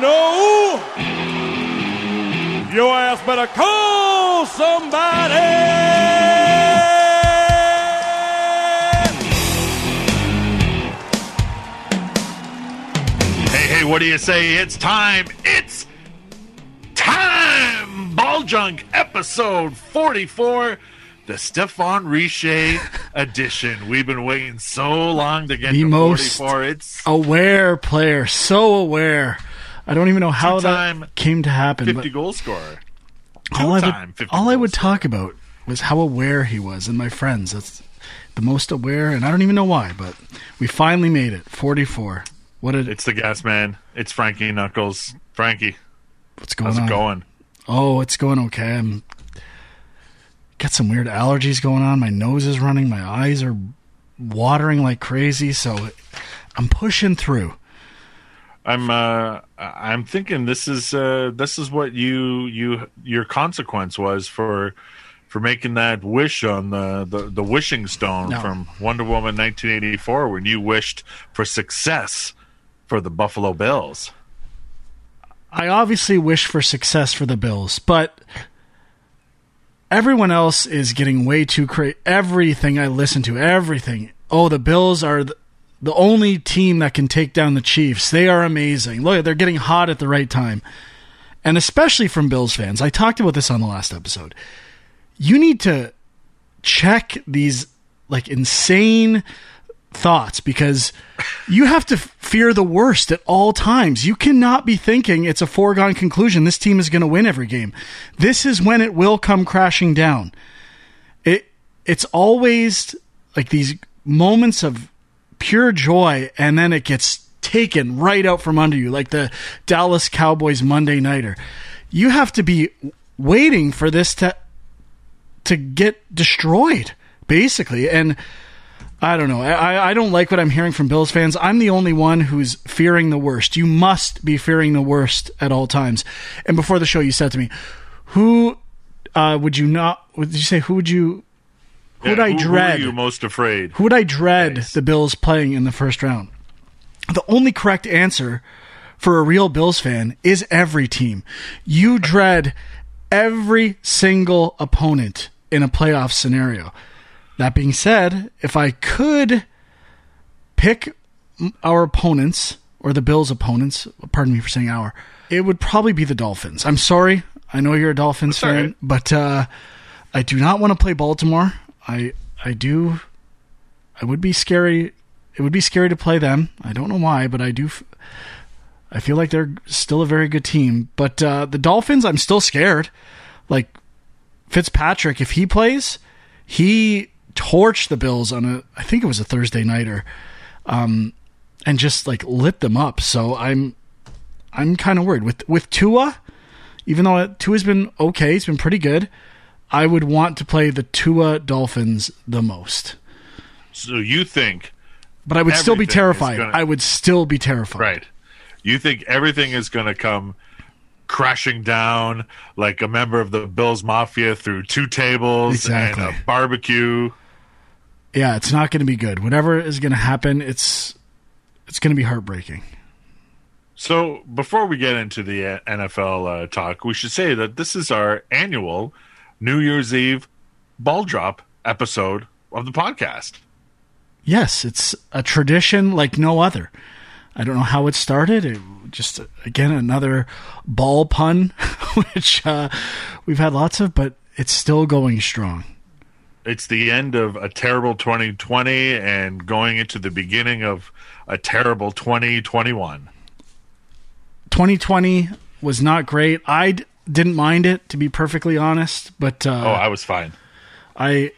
know, your ass better call somebody. Hey, hey, what do you say? It's time. It's time. Ball Junk episode 44. The Stephane Richer edition. We've been waiting so long to get The to most 44. It's aware player, so aware. I don't even know how Two-time that came to happen. 50 But goal scorer. all I would, 50 all I would scorer. talk about was how aware he was, and my friends. That's the most aware, and I don't even know why, but we finally made it. Forty-four. What did It's the gas man. It's Frankie Knuckles. Frankie, what's going how's on? it going? Oh, it's going okay. I'm got some weird allergies going on. My nose is running. My eyes are watering like crazy. So I'm pushing through. I'm uh I'm thinking this is uh this is what you you your consequence was for for making that wish on the the, the wishing stone No. from Wonder Woman 1984 when you wished for success for the Buffalo Bills. I obviously wish for success for the Bills, but everyone else is getting way too crazy. Everything I listen to, everything. Oh, the Bills are the, the only team that can take down the Chiefs. They are amazing. Look, they're getting hot at the right time. And especially from Bills fans. I talked about this on the last episode. You need to check these like insane thoughts because you have to fear the worst at all times. You cannot be thinking it's a foregone conclusion. This team is going to win every game. This is when it will come crashing down. It it's always like these moments of pure joy and then it gets taken right out from under you like the Dallas Cowboys Monday nighter. You have to be waiting for this to to get destroyed basically and I don't know. I, I don't like what I'm hearing from Bills fans. I'm the only one who's fearing the worst. You must be fearing the worst at all times. And before the show, you said to me, "Who uh, would you not? Would you say? Who would you? Who would I who, dread? Who you most afraid? Who would I dread Nice. the Bills playing in the first round? The only correct answer for a real Bills fan is every team. You dread every single opponent in a playoff scenario. That being said, if I could pick our opponents or the Bills' opponents, pardon me for saying our, it would probably be the Dolphins. I'm sorry. I know you're a Dolphins That's fan, right. but uh, I do not want to play Baltimore. I I do. I would be scary. It would be scary to play them. I don't know why, but I do. f- I feel like they're still a very good team. But uh, the Dolphins, I'm still scared. Like Fitzpatrick, if he plays, he torched the Bills on a. I think it was a Thursday nighter, um, and just like lit them up. So I'm, I'm kind of worried with with Tua. Even though Tua's been okay, he's been pretty good. I would want to play the Tua Dolphins the most. So you think But I would still be terrified. gonna- I would still be terrified. right? You think everything is going to come crashing down like a member of the Bills Mafia through two tables Exactly. and a barbecue? Yeah, it's not going to be good. Whatever is going to happen, it's it's going to be heartbreaking. So before we get into the NFL uh, talk, we should say that this is our annual New Year's Eve ball drop episode of the podcast. Yes, it's a tradition like no other. I don't know how it started. It just again another ball pun, which uh, we've had lots of, but it's still going strong. It's the end of a terrible 2020 and going into the beginning of a terrible 2021. 2020 was not great. I didn't mind it, to be perfectly honest, but uh, Oh, I was fine. I,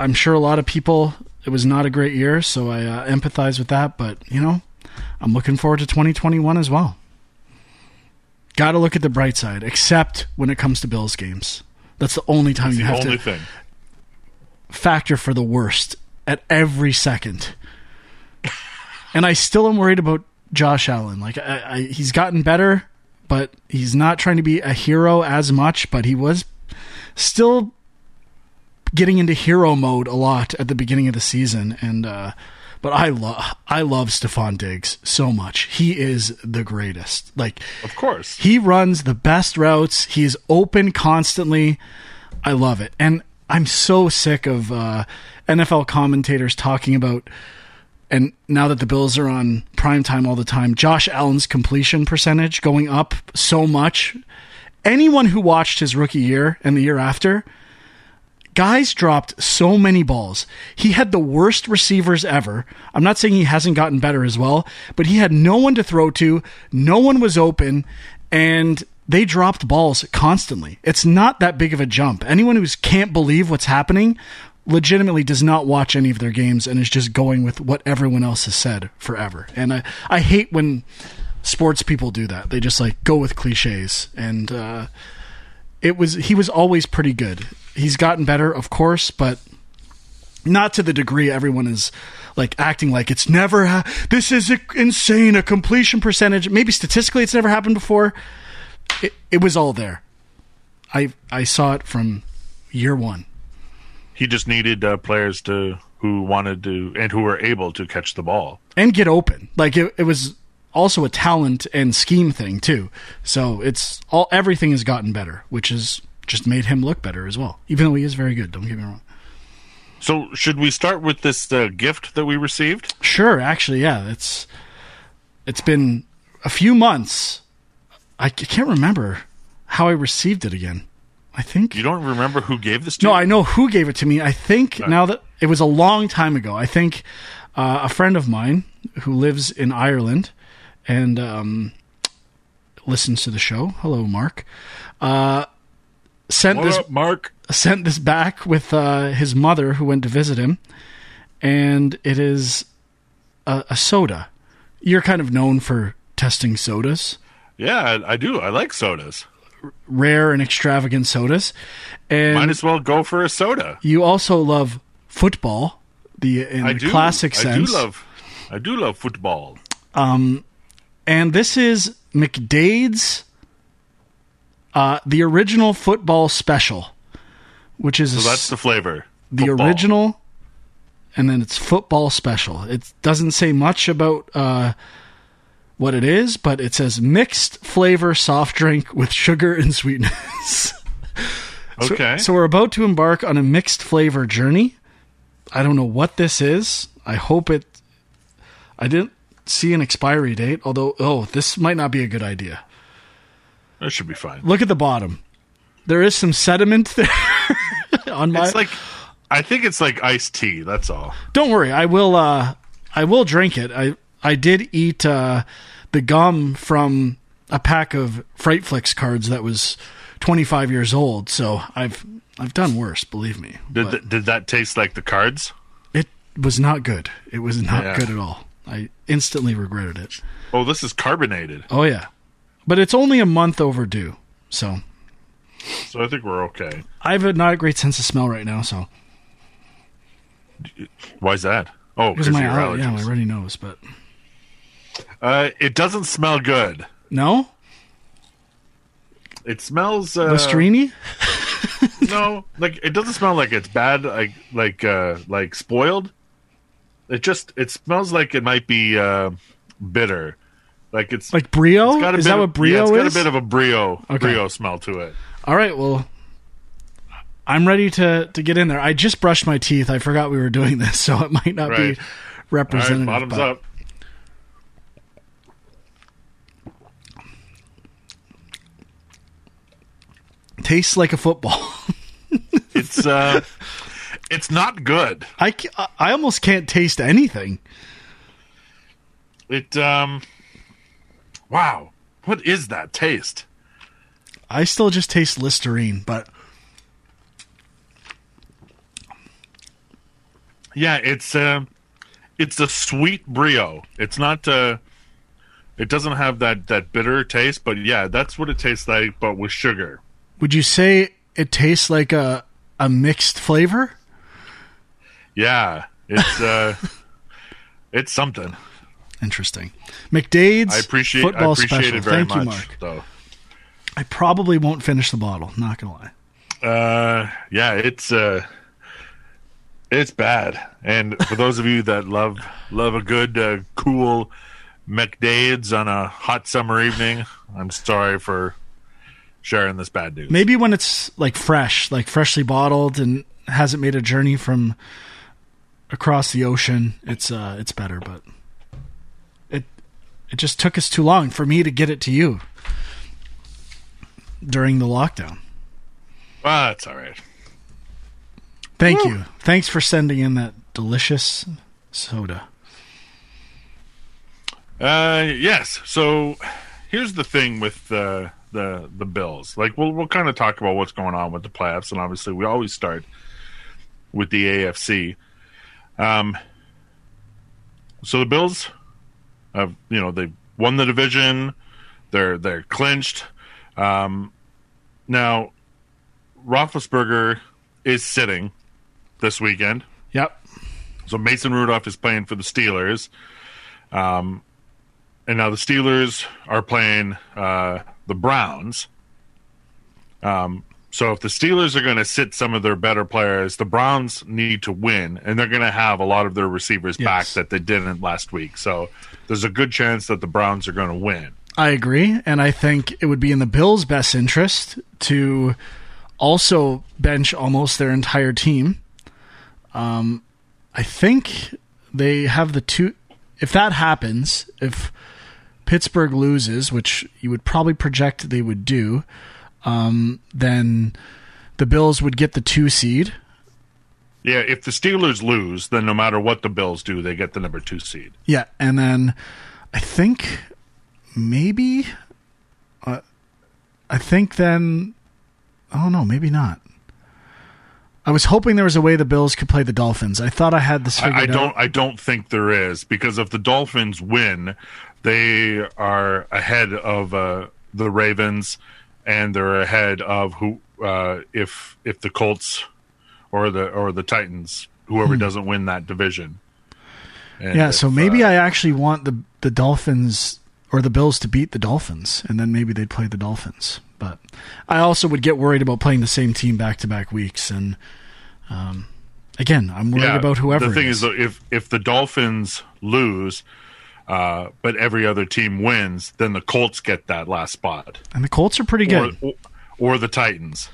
I'm sure a lot of people. It was not a great year, so I uh, empathize with that. But you know, I'm looking forward to 2021 as well. Got to look at the bright side, except when it comes to Bills games. That's the only time you the have only to thing. factor for the worst at every second. and I still am worried about Josh Allen. Like I, I, he's gotten better, but he's not trying to be a hero as much. But he was still getting into hero mode a lot at the beginning of the season, and uh, But I love I love Stefon Diggs so much. He is the greatest. Like Of course. he runs the best routes. He's open constantly. I love it. And I'm so sick of uh, NFL commentators talking about and now that the Bills are on prime time all the time, Josh Allen's completion percentage going up so much. Anyone who watched his rookie year and the year after, guys dropped so many balls. He had the worst receivers ever. I'm not saying he hasn't gotten better as well, but he had no one to throw to, no one was open, and they dropped balls constantly. It's not that big of a jump. Anyone who can't believe what's happening legitimately does not watch any of their games and is just going with what everyone else has said forever. And I, I hate when sports people do that. They just like go with cliches and uh, it was he was always pretty good. He's gotten better, of course, but not to the degree everyone is like acting like it's never ha- this is a- insane a completion percentage. Maybe statistically it's never happened before. It, it was all there. I I saw it from year 1. He just needed uh, players to who wanted to and who were able to catch the ball. and get open. Like it, it was also a talent and scheme thing too. So it's all everything has gotten better, which has just made him look better as well. Even though he is very good, don't get me wrong. So should we start with this uh, gift that we received? Sure, actually, yeah, it's it's been a few months. I can't remember how I received it again. I think You don't remember who gave this to me? No, you? I know who gave it to me. I think now that it was a long time ago. I think uh, a friend of mine who lives in Ireland and um, listens to the show. Hello, Mark. Uh, sent What this up, Mark? sent this back with uh, his mother who went to visit him, and it is a, a soda. You're kind of known for testing sodas Yeah, I, I do. I like sodas. Rare and extravagant sodas. And Might as well go for a soda. you also love football, the in I the do. classic I sense. do love. I do love football. Um, and this is McDaid's uh, the original football special, which is So that's the flavor. the Football. original, and then it's football special. It doesn't say much about uh, what it is, but it says mixed flavor soft drink with sugar and sweetness. So- Okay. So, we're about to embark on a mixed flavor journey. I don't know what this is. I hope it. I didn't see an expiry date, although, oh, this might not be a good idea. that should be fine. Look at the bottom. There is some sediment there on my. It's like. I think it's like iced tea. That's all. don't worry, I will. Uh, I will drink it. I I did eat uh, the gum from a pack of Fright Flicks cards that was 25 years old. So I've I've done worse, believe me. Did th- did that taste like the cards? it was not good. It was not Yeah. good at all. I instantly regretted it. Oh, this is carbonated. Oh yeah, but it's only a month overdue. So So I think we're okay. I have a not a great sense of smell right now. So Why's that? Oh, because because of of my your aller- yeah, my allergies. runny nose. But Uh, it doesn't smell good. no, It smells uh, Listerine. No, like it doesn't smell like it's bad. Like like uh, like spoiled. It just it smells like it might be uh, bitter. Like it's Like brio? it's got a Is that of- what brio yeah, it's got is? a bit of a brio Okay. brio smell to it. All right, well, I'm ready to to get in there. I just brushed my teeth. I forgot we were doing this, so it might not Right. be All right, representative. bottoms but up. Tastes like a football. It's uh, it's not good. I I almost can't taste anything. It um, wow, what is that taste? I still just taste Listerine, but Yeah, it's um, it's a sweet brio. It's not uh, it doesn't have that that bitter taste, but yeah, that's what it tastes like, but with sugar. Would you say it tastes like a a mixed flavor? Yeah, it's uh, it's something. Interesting. McDaid's I appreciate football I appreciate special. it very Thank much. you, Mark. Though, I probably won't finish the bottle. Not gonna lie. uh, yeah, it's uh, It's bad. And for those of you that love love a good uh, cool McDaids on a hot summer evening, I'm sorry for sharing this bad news. Maybe when it's like fresh, like freshly bottled and hasn't made a journey from across the ocean, it's uh it's better, but it it just took us too long for me to get it to you during the lockdown. Well, that's all right. Thank you. Thanks for sending in that delicious soda. Uh, yes. So here's the thing with uh, the the Bills. Like we'll we'll kind of talk about what's going on with the playoffs, and obviously we always start with the AFC. Um, so the Bills have you know they won the division. They're they're clinched. Um, now Roethlisberger is sitting this weekend. Yep. So Mason Rudolph is playing for the Steelers. Um, and now the Steelers are playing uh, the Browns. Um, so if the Steelers are going to sit some of their better players, the Browns need to win, and they're going to have a lot of their receivers Yes. back that they didn't last week. So there's a good chance that the Browns are going to win. I agree, and I think it would be in the Bills' best interest to also bench almost their entire team. Um, I think they have the two. If that happens, if Pittsburgh loses, which you would probably project they would do, um, then the Bills would get the two seed. Yeah, if the Steelers lose, then no matter what the Bills do, they get the number two seed. Yeah, and then I think maybe uh, I think then oh no, maybe not. I was hoping there was a way the Bills could play the Dolphins. I thought I had this figured I, I don't. out. I don't think there is because if the Dolphins win, they are ahead of uh, the Ravens, and they're ahead of who uh, if if the Colts or the or the Titans, whoever doesn't win that division. And Hmm. Yeah, if, so maybe uh, I actually want the the Dolphins or the Bills to beat the Dolphins, and then maybe they'd play the Dolphins. But I also would get worried about playing the same team back to back weeks, and um, again, I'm worried yeah, about whoever. The thing is. is, if if the Dolphins lose. Uh, but every other team wins, then the Colts get that last spot, and the Colts are pretty good. or, or the Titans.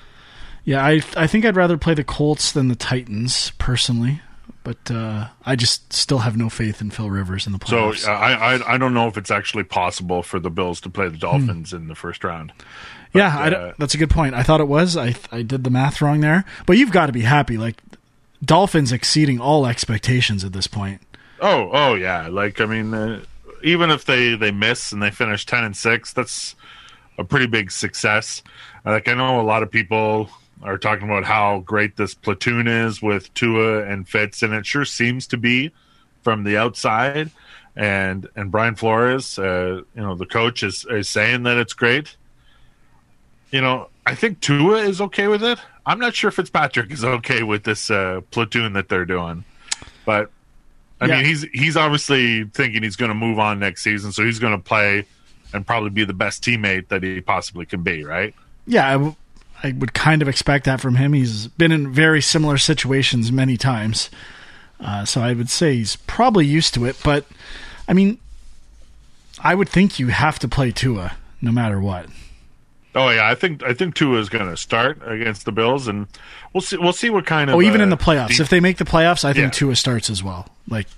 Yeah, I I think I'd rather play the Colts than the Titans personally, but uh, I just still have no faith in Phil Rivers in the So playoffs. uh, I, I I don't know if it's actually possible for the Bills to play the Dolphins in the first round. yeah, uh, that's a good point. I thought it was. I I did the math wrong there, but you've got to be happy. Like Dolphins exceeding all expectations at this point. Oh oh yeah, like I mean, uh, even if they they miss and they finish ten and six, that's a pretty big success. Like I know a lot of people are talking about how great this platoon is with Tua and Fitz, and it sure seems to be from the outside. And and Brian Flores, uh, you know, the coach is is saying that it's great. You know, I think Tua is okay with it. I'm not sure Fitzpatrick is okay with this uh, platoon that they're doing, but I Yeah. mean, he's he's obviously thinking he's going to move on next season, so he's going to play and probably be the best teammate that he possibly can be, right? Yeah, I, w- I would kind of expect that from him. He's been in very similar situations many times, uh, so I would say he's probably used to it. But I mean, I would think you have to play Tua no matter what. Oh yeah, I think I think Tua is going to start against the Bills, and we'll see we'll see what kind of Oh, even uh, in the playoffs, deep- if they make the playoffs, I think Yeah. Tua starts as well. Like,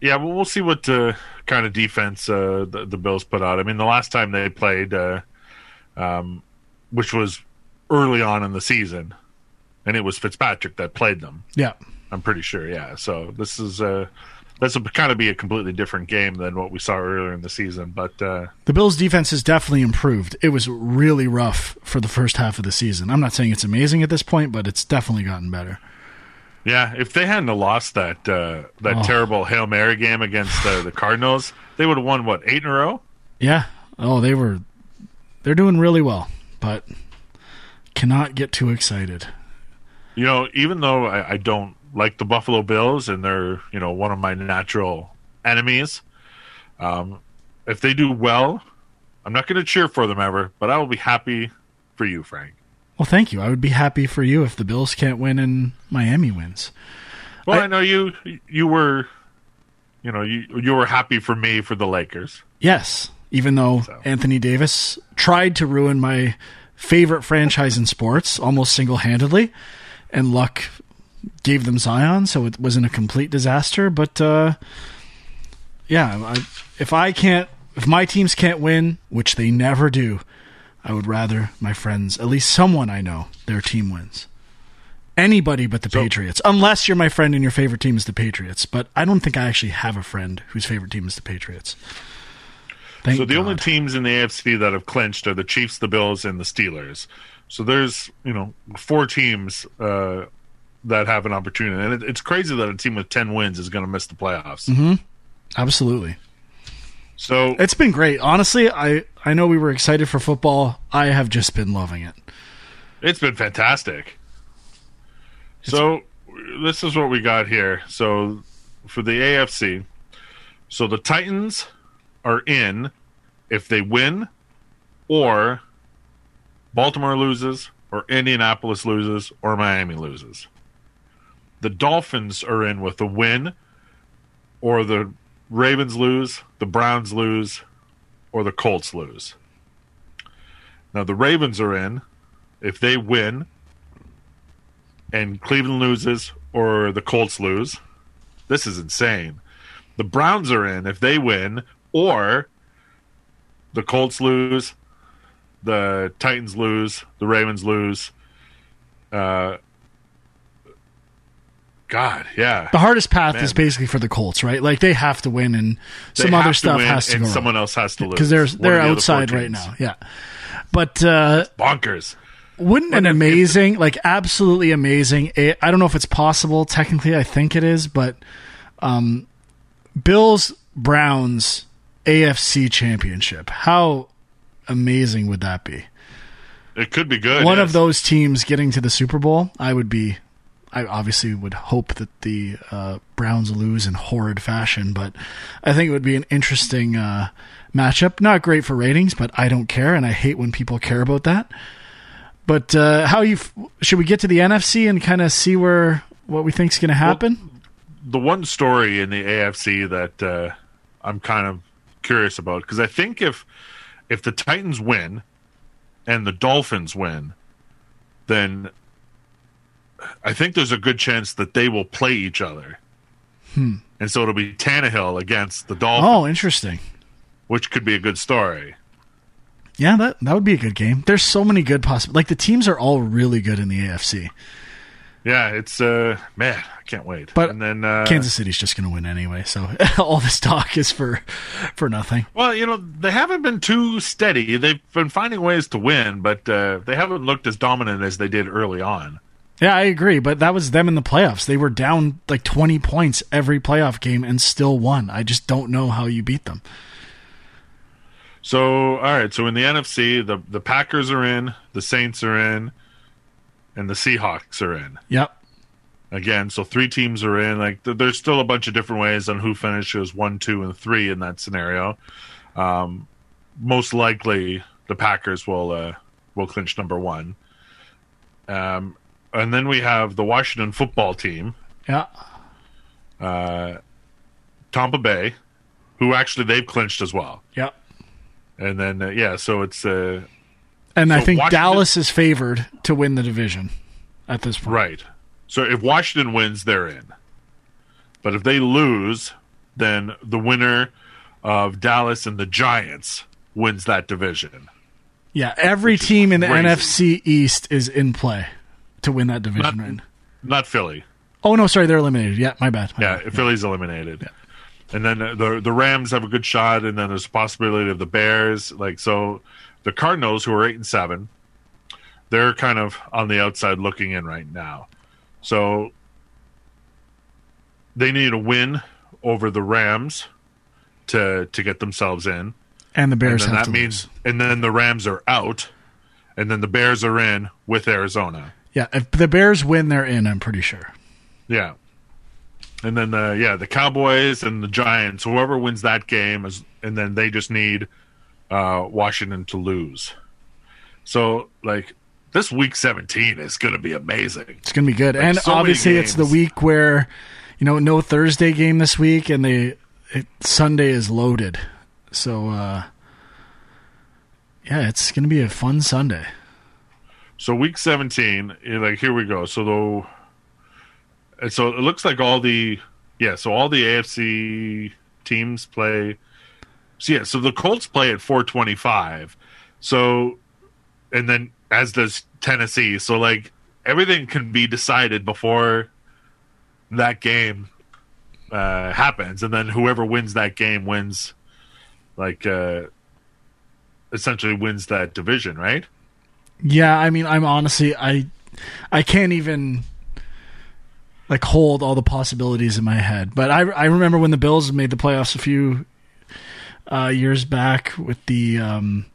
yeah, well, we'll see what uh, kind of defense uh, the, the Bills put out. I mean, the last time they played, uh, um, which was early on in the season, and it was Fitzpatrick that played them. yeah, I'm pretty sure. Yeah. So this is uh, this will kind of be a completely different game than what we saw earlier in the season. But uh, the Bills' defense has definitely improved. It was really rough for the first half of the season. I'm not saying it's amazing at this point, but it's definitely gotten better. yeah, if they hadn't lost that uh, that Oh. terrible hail mary game against uh, the Cardinals, they would have won what eight in a row. Yeah. Oh, they were. They're doing really well, but cannot get too excited. You know, even though I, I don't like the Buffalo Bills and they're you know one of my natural enemies, um, if they do well, I'm not going to cheer for them ever, but I will be happy for you, Frank. Well, thank you. I would be happy for you if the Bills can't win and Miami wins. Well, I- I, know you you were you know, you you were happy for me for the Lakers. Yes, even though So. Anthony Davis tried to ruin my favorite franchise in sports almost single handedly, and luck gave them Zion, so it wasn't a complete disaster. But uh, yeah, I, if I can't, if my teams can't win, which they never do, I would rather my friends, at least someone I know, their team wins. Anybody but the So- Patriots, unless you're my friend and your favorite team is the Patriots. But I don't think I actually have a friend whose favorite team is the Patriots. Thank so the only teams in the AFC that have clinched are the Chiefs, the Bills, and the Steelers. So there's you know four teams uh, that have an opportunity, and it, it's crazy that a team with ten wins is going to miss the playoffs. Mm-hmm. Absolutely. So It's been great. Honestly, I, I know we were excited for football. I have just been loving it. It's been fantastic. So this is what we got here. So for the AFC, so the Titans are in if they win or Baltimore loses or Indianapolis loses or Miami loses. The Dolphins are in with a win or the Ravens lose, the Browns lose, or the Colts lose. Now the Ravens are in if they win and Cleveland loses or the Colts lose. This is insane. The Browns are in if they win or the Colts lose, the Titans lose, the Ravens lose. Uh, God, yeah. The hardest path Man. is basically for the Colts, right? Like they have to win, and They some other stuff has to and go someone else has to lose because they're they're the outside right now. Yeah, but uh, Bonkers. wouldn't an But if- if- amazing, like absolutely amazing? I I don't know if it's possible. Technically, I think it is, but um, Bills Browns AFC Championship. How amazing would that be? It could be good. one yes. of those teams getting to the Super Bowl, I would be. I obviously would hope that the uh, Browns lose in horrid fashion, but I think it would be an interesting uh, matchup. Not great for ratings, but I don't care, and I hate when people care about that. But uh, how you f- should we get to the NFC and kind of see where what we think is going to happen? the one story in the AFC that uh, I'm kind of curious about because I think if if the Titans win and the Dolphins win, then I think there's a good chance that they will play each other. Hmm. And so it'll be Tannehill against the Dolphins, oh, interesting. which could be a good story. Yeah, that that would be a good game. There's so many good possible. Like the teams are all really good in the AFC. Yeah, it's uh man, I can't wait. But and then uh, Kansas City's just going to win anyway, so all this talk is for for nothing. Well, you know, they haven't been too steady. They've been finding ways to win, but uh, they haven't looked as dominant as they did early on. Yeah, I agree, but that was them in the playoffs. They were down like 20 points every playoff game and still won. I just don't know how you beat them. So, all right. So in the NFC, the the Packers are in, the Saints are in, and the Seahawks are in Yep. again. So three teams are in. Like th- there's still a bunch of different ways on who finishes one, two, and three in that scenario. Um, most likely, the Packers will uh, will clinch number one. Um, and then we have the Washington football team. Yeah. uh, Tampa Bay, who actually they've clinched as well. Yep. And then uh, yeah, so it's uh, And I think Washington- Dallas is favored to win the division at this point. right. So if Washington wins, they're in. But if they lose, then the winner of Dallas and the Giants wins that division. Yeah, every team in the crazy. NFC East is in play to win that division Not- right. Not Philly. Oh no, sorry, they're eliminated. Yeah, my bad. My Yeah, bad. Philly's eliminated. And then the the Rams have a good shot, and then there's a possibility of the Bears. Like so, the Cardinals, who are eight and seven, they're kind of on the outside looking in right now. So they need a win over the Rams to to get themselves in. And the Bears have that means, lose. and then the Rams are out, and then the Bears are in with Arizona. Yeah, if the Bears win, they're in. I'm pretty sure. Yeah. And then the yeah, the Cowboys and the Giants, whoever wins that game is and then they just need uh Washington to lose. So like this week 17 is going to be amazing. It's gonna be good, and so obviously it's the week where you know no Thursday game this week, and the it, Sunday is loaded. So uh, yeah, it's gonna be a fun Sunday. So week 17, eh, like here we go. So though, and so it looks like all the yeah. So all the AFC teams play. So yeah. So the Colts play at 425. So and then as does Tennessee. So like everything can be decided before that game uh, happens, and then whoever wins that game wins, like uh, essentially wins that division, right? Yeah, I mean, I'm honestly, I, I can't even like hold all the possibilities in my head. But I, I remember when the Bills made the playoffs a few uh, years back with the, um,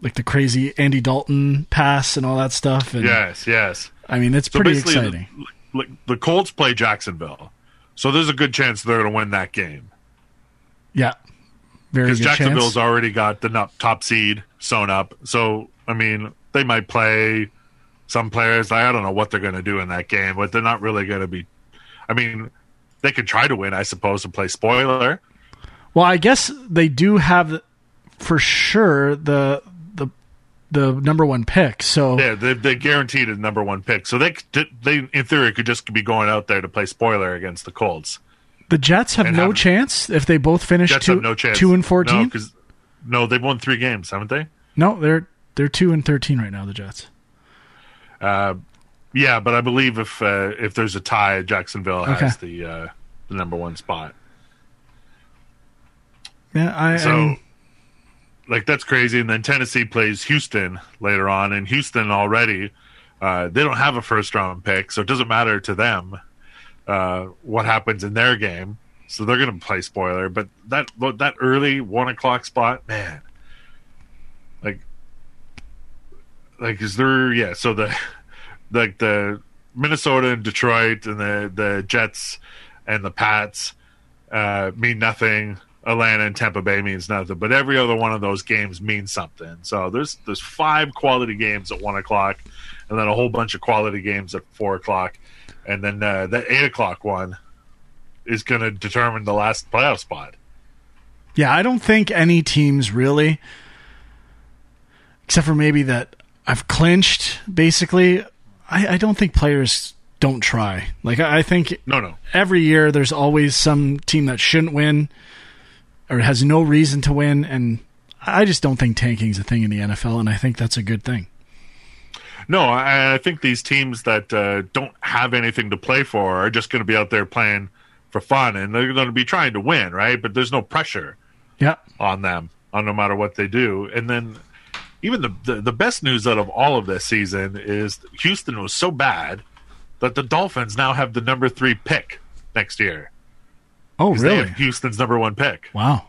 like the crazy Andy Dalton pass and all that stuff. And Yes, yes. I mean, it's So pretty exciting. The, like, the Colts play Jacksonville, so there's a good chance they're going to win that game yeah, very because Jacksonville's chance. already got the top seed sewn up. So I mean, they might play some players. I don't know what they're going to do in that game, but they're not really going to be. I mean, they could try to win, I suppose, and play spoiler. Well, I guess they do have for sure the the the number one pick. So Yeah, they they guaranteed a number one pick, so they could- they in theory could just be going out there to play spoiler against the Colts. the Jets have And no have- chance if they both finish Jets two no chance. two and No, fourteen. 'cause- no, they've won three games, haven't they? No, they're they're two and thirteen right now. The Jets. Uh, yeah, but I believe if uh, if there's a tie, Jacksonville has the uh, the number one spot. Yeah, I, So, I mean, like that's crazy. And then Tennessee plays Houston later on, and Houston already uh, they don't have a first round pick, so it doesn't matter to them uh, what happens in their game. So they're going to play spoiler, but that that early one o'clock spot, man, like, like is there? Yeah, so the like the Minnesota and Detroit and the the Jets and the Pats uh, mean nothing. Atlanta and Tampa Bay means nothing, but every other one of those games means something. So there's there's five quality games at one o'clock, and then a whole bunch of quality games at four o'clock, and then uh, that eight o'clock one is going to determine the last playoff spot. yeah, I don't think any teams really, except for maybe that I've clinched. Basically, I, I don't think players don't try. Like I, I think No, no, every year there's always some team that shouldn't win or has no reason to win, and I just don't think tanking's a thing in the NFL, and I think that's a good thing. no. I, I think these teams that uh, don't have anything to play for are just going to be out there playing for fun, and they're going to be trying to win, right? But there's no pressure. Yeah. on them on no matter what they do. And then even the, the the best news out of all of this season is Houston was so bad that the Dolphins now have the number three pick next year. Oh, really? Houston's number one pick. Wow.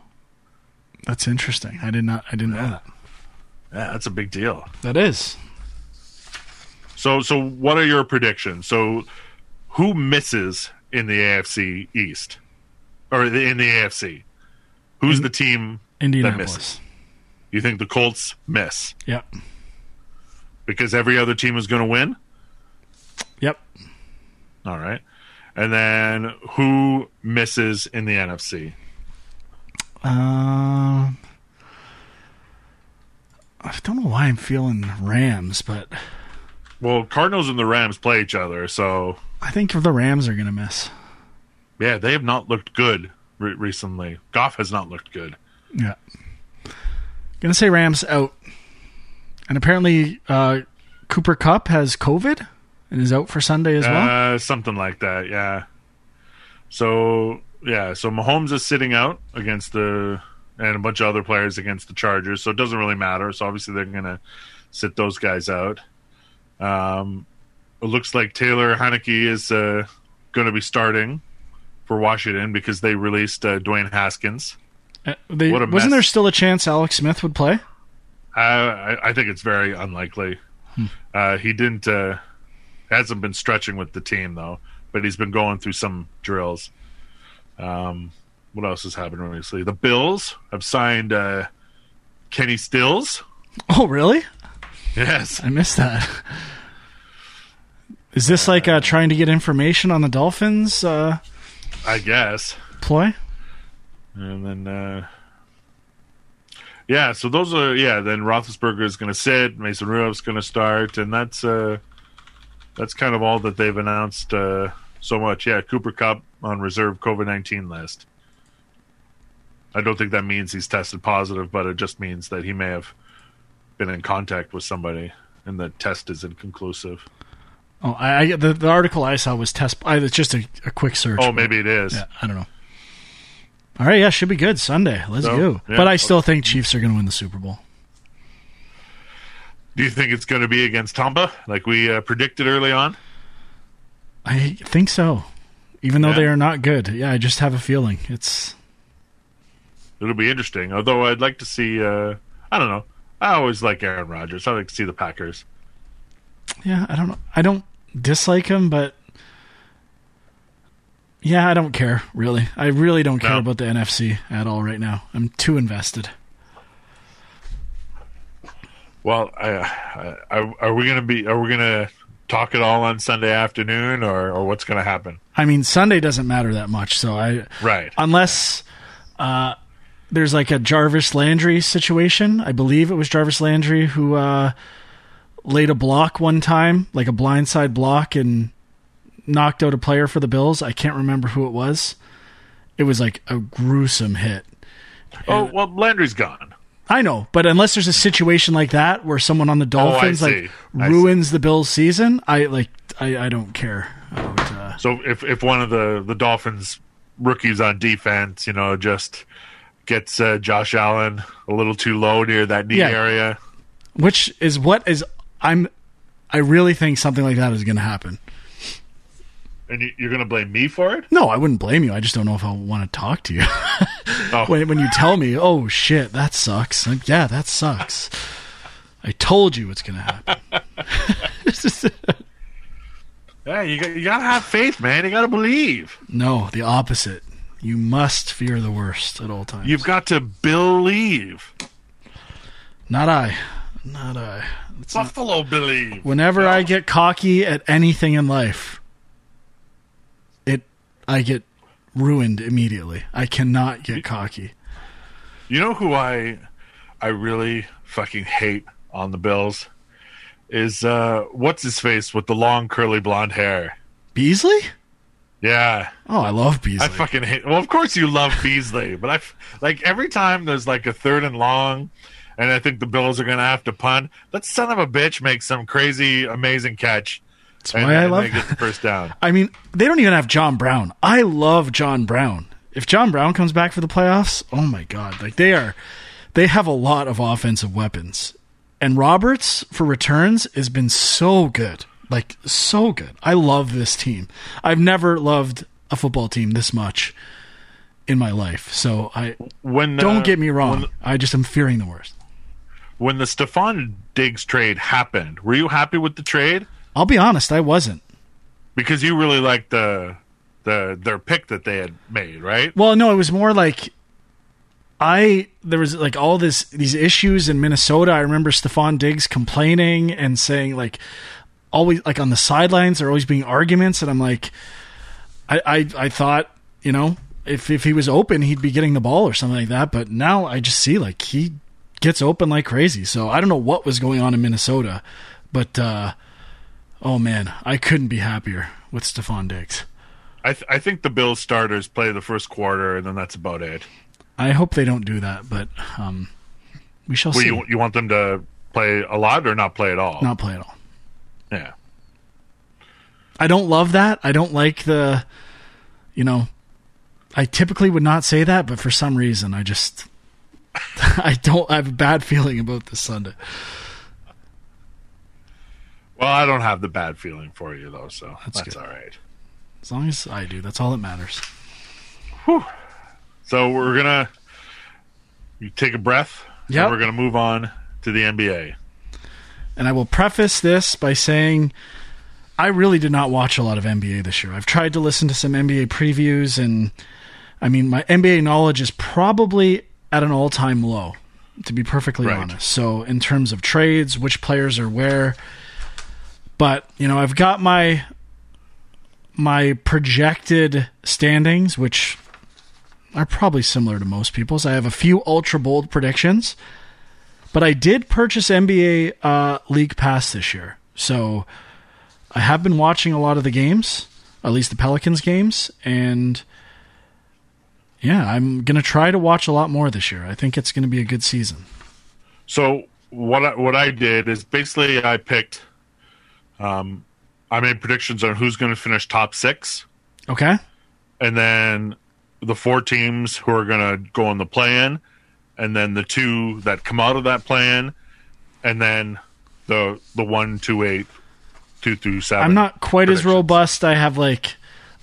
That's interesting. I did not. I didn't know that. Yeah, that's a big deal. That is. So so what are your predictions? So who misses in the AFC East or in the AFC? Who's the team that Indianapolis. misses? You think the Colts miss Yep. because every other team is going to win? Yep. All right. And then who misses in the NFC? Um, I don't know why I'm feeling Rams, but Well, Cardinals and the Rams play each other, so I think the Rams are going to miss. yeah, they have not looked good re- recently. Goff has not looked good. Yeah. Gonna say Rams out. And apparently uh, Cooper Kupp has COVID and is out for Sunday as well. Uh, something like that, yeah. So yeah, so Mahomes is sitting out against the and a bunch of other players against the Chargers, so it doesn't really matter. So obviously they're gonna sit those guys out. Um, it looks like Taylor Heinicke is uh, going to be starting for Washington because they released uh, Dwayne Haskins. Uh, they, what a wasn't mess. there still a chance Alex Smith would play? Uh, I, I think it's very unlikely. Uh, he didn't uh, hasn't been stretching with the team though, but he's been going through some drills. Um, what else has happened recently? The Bills have signed uh, Kenny Stills. Oh, really? Yes. I missed that. Is this like uh, trying to get information on the Dolphins uh, I guess. ploy? And then, uh, yeah, so those are, yeah, then Roethlisberger is going to sit, Mason Rudolph's going to start, and that's, uh, that's kind of all that they've announced, uh, so much. Yeah, Cooper Kupp on reserve COVID 19 list. I don't think that means he's tested positive, but it just means that he may have been in contact with somebody and the test is inconclusive. Oh, I, I the, the article I saw was test. I, it's just a, a quick search. Oh, maybe it is. Yeah, I don't know. All right, yeah, should be good Sunday. Let's So, go. yeah. But I still think Chiefs are going to win the Super Bowl. Do you think it's going to be against Tampa like we uh, predicted early on? I think so. Even though Yeah. they are not good. Yeah, I just have a feeling. It's It'll be interesting. Although I'd like to see, uh, I don't know. I always like Aaron Rodgers. I like to see the Packers. yeah, I don't know. I don't dislike him, but yeah, I don't care really. I really don't care No. about the NFC at all right now. I'm too invested. Well, I, I, I, are we going to be? Are we going to talk it all on Sunday afternoon, or, or what's going to happen? I mean, Sunday doesn't matter that much, so I Right. unless uh, there's like a Jarvis Landry situation. I believe it was Jarvis Landry who uh, laid a block one time, like a blindside block, and knocked out a player for the Bills. I can't remember who it was. It was like a gruesome hit. Oh well, Landry's gone. I know, but unless there's a situation like that where someone on the Dolphins Oh, like ruins the Bills' season, I like I, I don't care about. Uh, So if if one of the the Dolphins rookies on defense, you know, just gets uh, Josh Allen a little too low near that knee Yeah. area, which is what is I'm. I really think something like that is going to happen. And you, you're going to blame me for it? No, I wouldn't blame you. I just don't know if I want to talk to you. Oh. when when you tell me, "Oh shit, that sucks." Like, yeah, that sucks. I told you it's going to happen. Yeah, you got, you got to have faith, man. You got to believe. no, the opposite. You must fear the worst at all times. You've got to believe. not I. Not I. It's not- Buffalo believe. whenever I get cocky at anything in life, I get ruined immediately. I cannot get cocky. You know who I I really fucking hate on the Bills is uh what's his face with the long curly blonde hair. Beasley? Yeah, Oh, I love Beasley. I fucking hate. Well, of course you love Beasley, but I like every time there's like a third and long, and I think the Bills are gonna have to punt. That son of a bitch makes some crazy, amazing catch. That's and, I and love. get the first down. I mean, they don't even have John Brown. I love John Brown. If John Brown comes back for the playoffs, oh my god, like they are, they have a lot of offensive weapons. And Roberts for returns has been so good, like so good. I love this team. I've never loved a football team this much in my life. So I When don't uh, get me wrong. When, I just am fearing the worst. when the Stefon Diggs trade happened, were you happy with the trade? I'll be honest, I wasn't. because you really liked the the their pick that they had made, right? Well, no, it was more like I there was like all this these issues in Minnesota. I remember Stefon Diggs complaining and saying like always like on the sidelines there always being arguments and I'm like I I, I thought, you know, if if he was open he'd be getting the ball or something like that, but now I just see like he gets open like crazy. So I don't know what was going on in Minnesota, but uh oh man, I couldn't be happier with Stefon Diggs. I th- I think the Bills starters play the first quarter, and then that's about it. I hope they don't do that, but um, we shall Well, see. you you want them to play a lot or not play at all? Not play at all. Yeah. I don't love that. I don't like the, you know, I typically would not say that, but for some reason, I just, I don't. I have a bad feeling about this Sunday. Well, I don't have the bad feeling for you though, so That's that's, all right. As long as I do, that's all that matters. So we're gonna you take a breath. Yep. And we're gonna move on to the NBA. And I will preface this by saying I really did not watch a lot of NBA this year. I've tried to listen to some NBA previews, and I mean, my NBA knowledge is probably at an all time low. to be perfectly Right. honest. So in terms of trades, which players are where, but you know, I've got my my projected standings, which are probably similar to most people's. I have a few ultra bold predictions, but I did purchase NBA uh, League Pass this year, so I have been watching a lot of the games, at least the Pelicans games, and yeah, I'm gonna try to watch a lot more this year. I think it's gonna be a good season. So what I, what I did is basically I picked, um, I made predictions on who's going to finish top six, Okay. and then the four teams who are going to go in the play-in, and then the two that come out of that play-in, and then the the one, two, eight, two through seven. I'm not quite as robust. I have like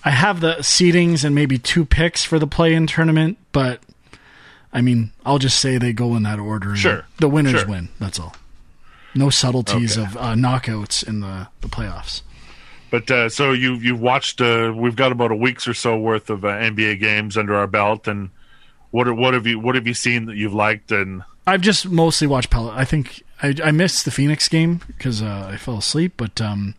I have the seedings and maybe two picks for the play-in tournament, but I mean, I'll just say they go in that order. and Sure. The winners Sure. win. That's all. No subtleties Okay. of uh, knockouts in the the playoffs. But uh, so you you've watched. Uh, we've got about a week's or so worth of uh, NBA games under our belt, and what what have you what have you seen that you've liked? And I've just mostly watched Pel. I think I, I missed the Phoenix game because uh, I fell asleep. But um,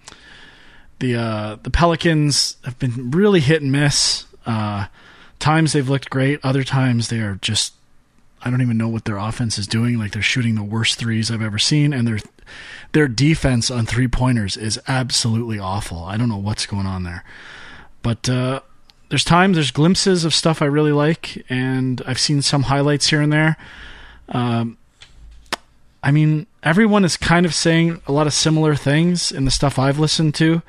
the uh, the Pelicans have been really hit and miss. Uh, times they've looked great. Other times they are just I don't even know what their offense is doing. Like they're shooting the worst threes I've ever seen, and their their defense on three pointers is absolutely awful. I don't know what's going on there, but. Uh, there's times, there's glimpses of stuff I really like, and I've seen some highlights here and there. Um, I mean, everyone is kind of saying a lot of similar things in the stuff I've listened to.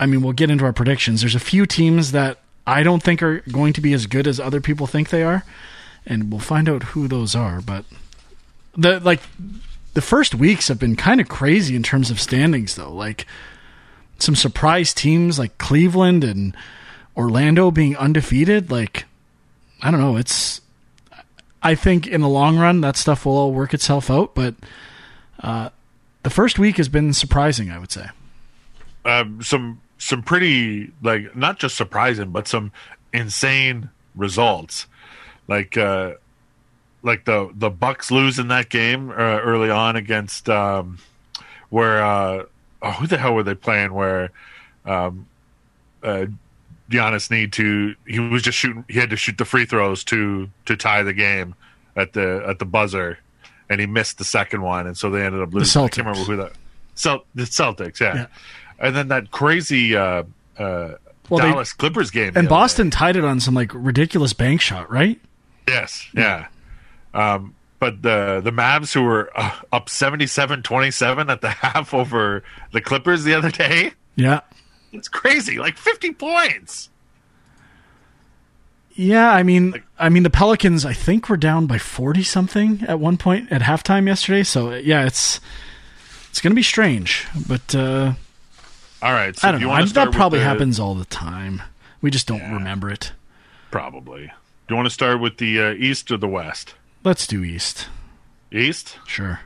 I mean, we'll get into our predictions. There's a few teams that I don't think are going to be as good as other people think they are, and we'll find out who those are. But the like the first weeks have been kind of crazy in terms of standings, though. Like some surprise teams like Cleveland and Orlando being undefeated. Like I don't know. It's I think in the long run that stuff will all work itself out, but uh, the first week has been surprising. I would say. um, some some pretty like not just surprising, but some insane results. Like uh, like the the Bucks lose in that game uh, early on against um, where uh, oh, who the hell were they playing? Where um, uh, Giannis need to he was just shooting he had to shoot the free throws to to tie the game at the at the buzzer and he missed the second one and so they ended up losing. I can't Celtics. remember who that Cel- the Celtics, yeah. Yeah. And then that crazy uh, uh, Well, they- Dallas Clippers game. And Boston tied it on some like ridiculous bank shot, right? Yes, yeah. Um, but the the Mavs who were uh, up 77-27 at the half over the Clippers the other day. Yeah. It's crazy. Like 50 points. Yeah, I mean, I mean the Pelicans. I think were down by forty something at one point at halftime yesterday. So yeah, it's it's going to be strange, but uh, All right. So I don't know. that probably the, happens all the time. We just don't remember it. Probably. Do you want to start with the uh, East or the West? Let's do East. East. Sure.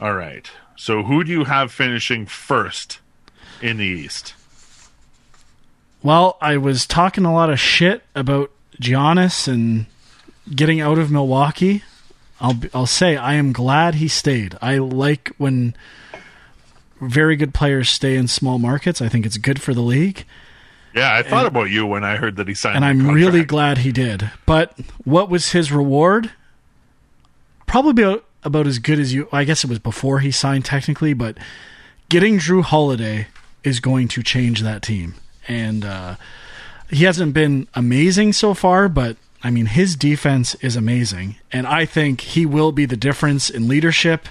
All right. So who do you have finishing first in the East? Well, I was talking a lot of shit about Giannis and getting out of Milwaukee. I'll be- I'll say I am glad he stayed. I like when very good players stay in small markets. I think it's good for the league. Yeah, I thought about you when I heard that he signed. and I'm contract. really glad he did. But what was his reward? Probably about, about as good as you. I guess it was before he signed technically, but getting Jrue Holiday is going to change that team. And uh, he hasn't been amazing so far, but I mean his defense is amazing, and I think he will be the difference in leadership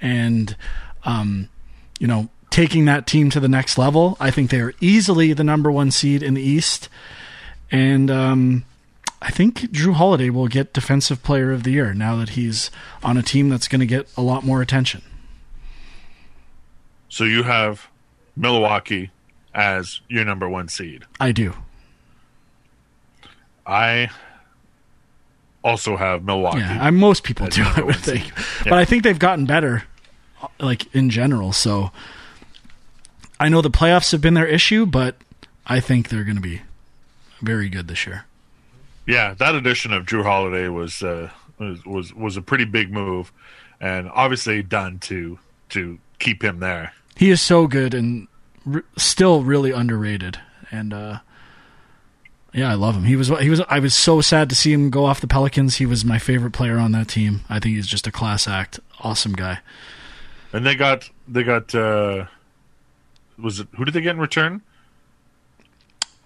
and um, you know taking that team to the next level. I think they are easily the number one seed in the East. And um, I think Jrue Holiday will get Defensive Player of the Year now that he's on a team that's going to get a lot more attention. So you have Milwaukee as your number one seed. I do. I also have Milwaukee. Yeah, I, most people do, I would think. Yeah. But I think they've gotten better, like in general. So I know the playoffs have been their issue, but I think they're going to be very good this year. Yeah, that addition of Jrue Holiday was uh, was was, was a pretty big move, and obviously done to to keep him there. He is so good and r- still really underrated. And uh, yeah, I love him. He was he was I was so sad to see him go off the Pelicans. He was my favorite player on that team. I think he's just a class act. Awesome guy. And they got they got uh was it who did they get in return?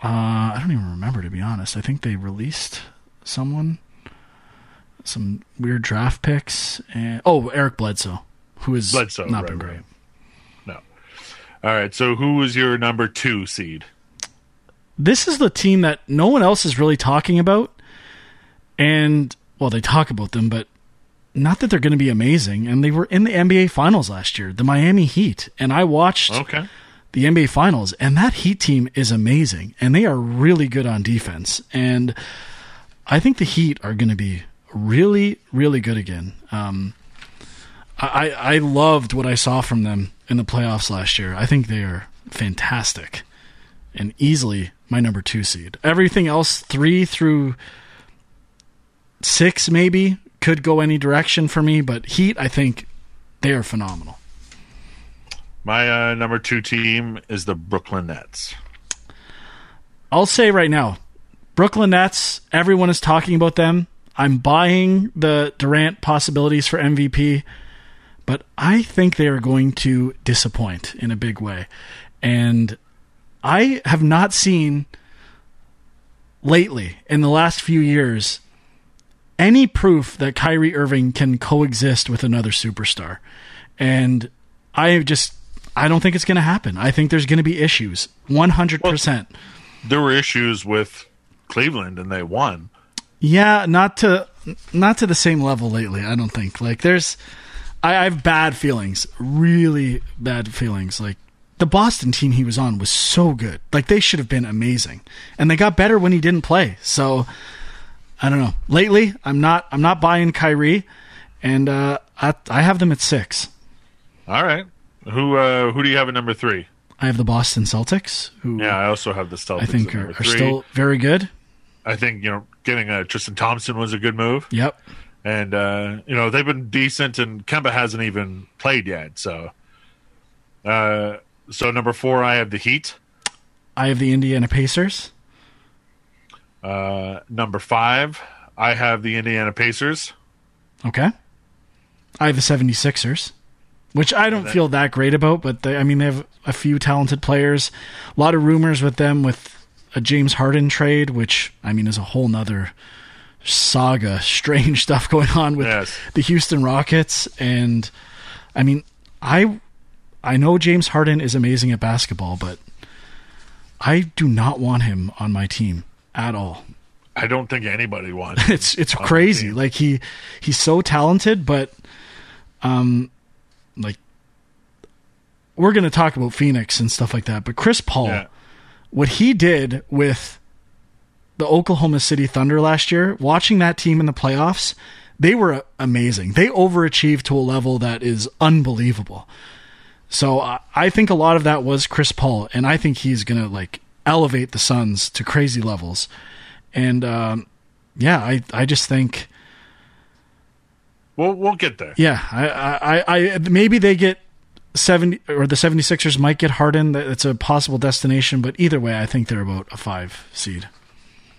Uh, I don't even remember to be honest. I think they released someone, some weird draft picks, and oh, Eric Bledsoe, who has Bledsoe, not right, been great. right. No. All right. So who was your number two seed? This is the team that no one else is really talking about, and well, they talk about them, but not that they're going to be amazing. And they were in the NBA Finals last year, the Miami Heat, and I watched Okay. The NBA Finals, and that Heat team is amazing, and they are really good on defense. And I think the Heat are going to be really, really good again. Um, I I loved what I saw from them in the playoffs last year. I think they are fantastic, and easily my number two seed. Everything else, three through six, maybe could go any direction for me, but Heat, I think they are phenomenal. My uh, number two team is the Brooklyn Nets. I'll say right now, Brooklyn Nets, everyone is talking about them. I'm buying the Durant possibilities for MVP, but I think they are going to disappoint in a big way. And I have not seen lately, in the last few years, any proof that Kyrie Irving can coexist with another superstar. And I just, I don't think it's going to happen. I think there's going to be issues. 100%. There were issues with Cleveland, and they won. Yeah, not to not to the same level lately. I don't think. Like there's, I, I have bad feelings, really bad feelings. Like the Boston team he was on was so good. Like they should have been amazing, and they got better when he didn't play. So I don't know. Lately, I'm not I'm not buying Kyrie, and uh, I I have them at six. All right. Who uh, who do you have at number three? I have the Boston Celtics, who Yeah, I also have the Celtics. I think are, are still very good. I think you know getting uh, Tristan Thompson was a good move, Yep. and uh, you know they've been decent, and Kemba hasn't even played yet. So, uh, so number four, I have the Heat. I have the Indiana Pacers. Uh, number five, I have the Indiana Pacers. Okay. I have the 76ers, which I don't feel that great about, but they, I mean, they have a few talented players. A lot of rumors with them with a James Harden trade, which, I mean, is a whole nother saga. Strange stuff going on with Yes. the Houston Rockets. And, I mean, I, I know James Harden is amazing at basketball, but I do not want him on my team at all I don't think anybody wants. it's it's crazy. Like he he's so talented, but um, like we're gonna talk about Phoenix and stuff like that. But Chris Paul, Yeah. what he did with the Oklahoma City Thunder last year, watching that team in the playoffs, they were amazing. They overachieved to a level that is unbelievable. So I I think a lot of that was Chris Paul, and I think he's gonna like elevate the Suns to crazy levels. And um, yeah, I I just think We'll we'll get there. yeah, I I, I maybe they get 70 or the 76ers might get Harden. It's a possible destination, but either way, I think they're about a 5 seed.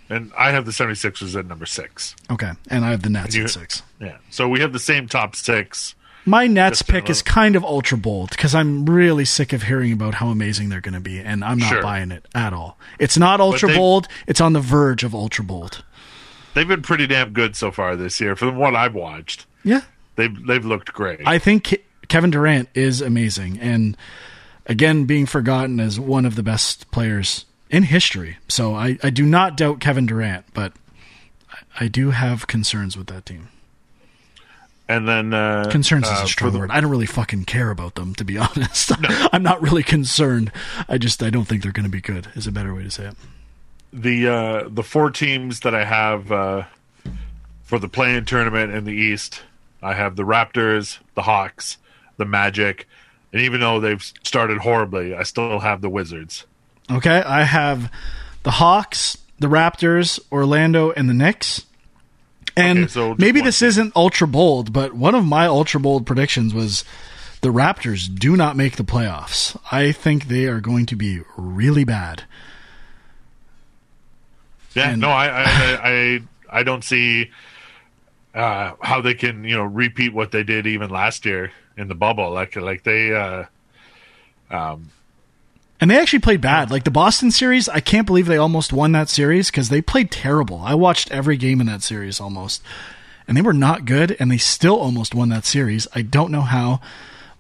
And I have the 76ers at number six. Okay, and I have the Nets You- at 6. Yeah. So we have the same top six. My Nets Just pick is kind of ultra bold because I'm really sick of hearing about how amazing they're going to be, and I'm not Sure. buying it at all. It's not ultra they- bold. It's on the verge of ultra bold. They've been pretty damn good so far this year. From what I've watched, Yeah, they've they've looked great. I think Kevin Durant is amazing, and again, being forgotten as one of the best players in history. So I, I do not doubt Kevin Durant, but I, I do have concerns with that team. and then uh, Concerns uh, is a for strong the- word. I don't really fucking care about them, to be honest. I'm not really concerned. I just I don't think they're going to be good. Is a better way to say it. The uh, the four teams that I have uh, for the play-in tournament in the East, I have the Raptors, the Hawks, the Magic, and even though they've started horribly, I still have the Wizards. Okay, I have the Hawks, the Raptors, Orlando, and the Knicks. And Okay, so maybe this team. isn't ultra bold, but one of my ultra bold predictions was the Raptors do not make the playoffs. I think they are going to be really bad. Yeah, And- no, I, I, I, I, don't see uh, how they can, you know, repeat what they did even last year in the bubble. Like, like they, uh, And they actually played bad. Like the Boston series, I can't believe they almost won that series because they played terrible. I watched every game in that series almost. And they were not good, and they still almost won that series. I don't know how.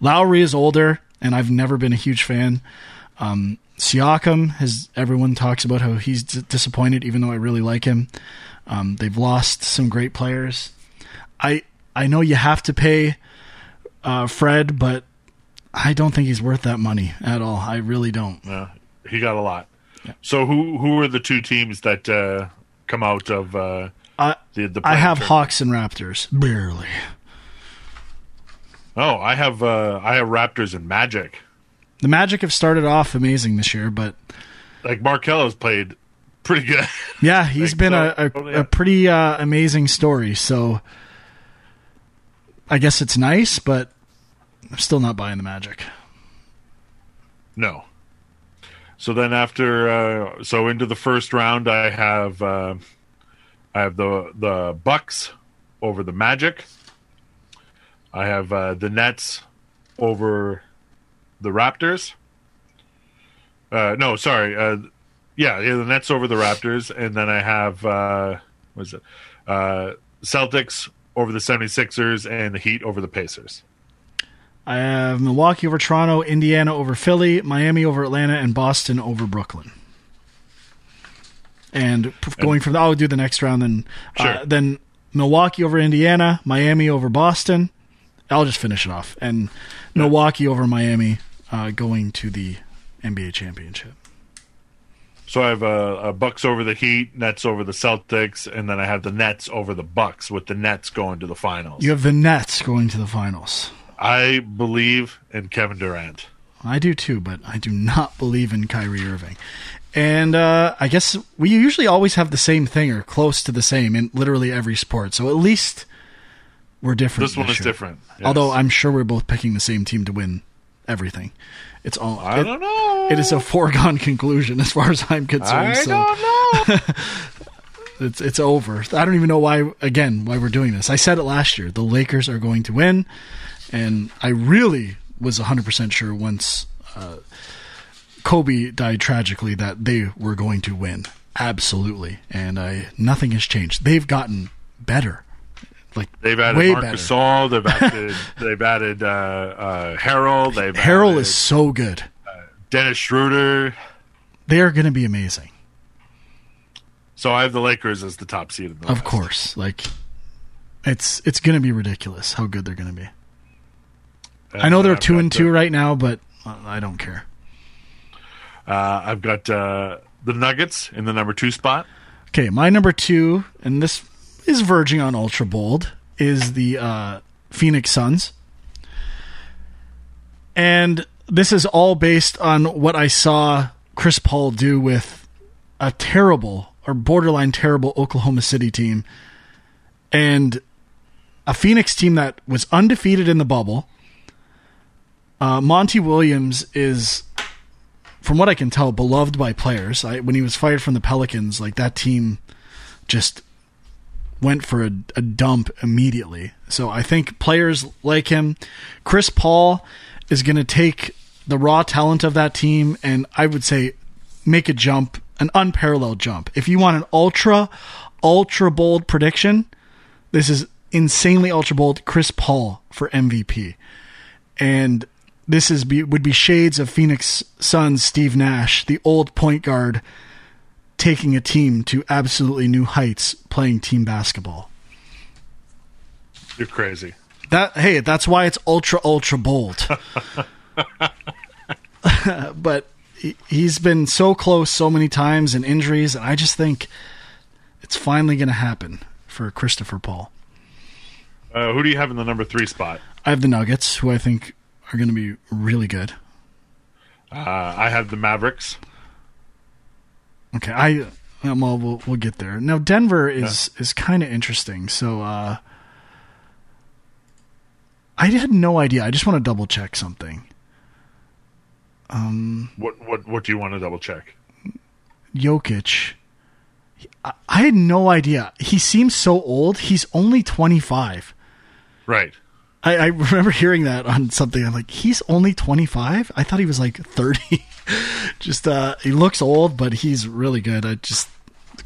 Lowry is older, and I've never been a huge fan. Um, Siakam has everyone talks about how he's d- disappointed, even though I really like him. Um, they've lost some great players. I I know you have to pay uh, Fred, but I don't think he's worth that money at all. I really don't. uh, he got a lot. So who, who are the two teams that uh, come out of uh, I the the? I have tournament? Hawks and Raptors barely. Oh, I have uh, I have Raptors and Magic. The Magic have started off amazing this year, but Like Markelle's played pretty good. yeah, he's Like, been so- a, a, a pretty uh, amazing story. So I guess it's nice, but I'm still not buying the Magic. No. So then after uh, so into the first round I have uh, I have the the Bucks over the Magic. I have uh, the Nets over the Raptors. Uh, no, sorry. Uh, yeah, yeah, the Nets over the Raptors and then I have uh what is it? Uh, Celtics over the 76ers and the Heat over the Pacers. I have Milwaukee over Toronto, Indiana over Philly, Miami over Atlanta, and Boston over Brooklyn. And going from I'll do the next round, then uh, then Milwaukee over Indiana, Miami over Boston. I'll just finish it off, and Milwaukee over Miami, uh, going to the NBA championship. So I have a, a Bucks over the Heat, Nets over the Celtics, and then I have the Nets over the Bucks, with the Nets going to the finals. You have the Nets going to the finals. I believe in Kevin Durant. I do too, but I do not believe in Kyrie Irving. And uh, I guess we usually always have the same thing or close to the same in literally every sport. So at least we're different. This one is year. different. yes. Although I'm sure we're both picking the same team to win everything. It's all. I it- don't know. it is a foregone conclusion as far as I'm concerned. I so don't know. it's it's over. I don't even know why. Again, why we're doing this? I said it last year. The Lakers are going to win, and I really was 100 percent sure once uh, Kobe died tragically that they were going to win. Absolutely, and I nothing has changed. They've gotten better. Like They've added way Marc better. Gasol. They've added. they've added uh, uh, Harrell. They've Harrell added is so good. Dennis Schroeder. They are going to be amazing. So I have the Lakers as the top seed in the Of West. course, like it's it's going to be ridiculous how good they're going to be. And I know they're I've two and the- two right now, but uh, I don't care. Uh, I've got uh, the Nuggets in the number two spot. Okay, my number two, and this is verging on ultra bold, is the uh, Phoenix Suns. And this is all based on what I saw Chris Paul do with a terrible or borderline terrible Oklahoma City team and a Phoenix team that was undefeated in the bubble. Uh, Monty Williams is from what I can tell, beloved by players. I, when he was fired from the Pelicans, like that team just went for a, a dump immediately. So I think players like him, Chris Paul is going to take the raw talent of that team and I would say make a jump, an unparalleled jump. If you want an ultra, ultra bold prediction, this is insanely ultra bold. Chris Paul for MVP. And this is be, would be shades of Phoenix Suns Steve Nash, the old point guard, taking a team to absolutely new heights, playing team basketball. You're crazy. That hey, that's why it's ultra ultra bold. but he, he's been so close so many times and injuries, and I just think it's finally going to happen for Christopher Paul. Uh, who do you have in the number three spot? I have the Nuggets, who I think are going to be really good. Uh, I have the Mavericks. Okay, I Um, well, we'll we'll get there. Now Denver is is kind of interesting. So uh, I had no idea. I just want to double check something. Um, What what what do you want to double check? Jokic. I, I had no idea. He seems so old. He's only twenty five. Right. I, I remember hearing that on something. I'm like, he's only 25. I thought he was like 30. just uh, he looks old, but he's really good. I just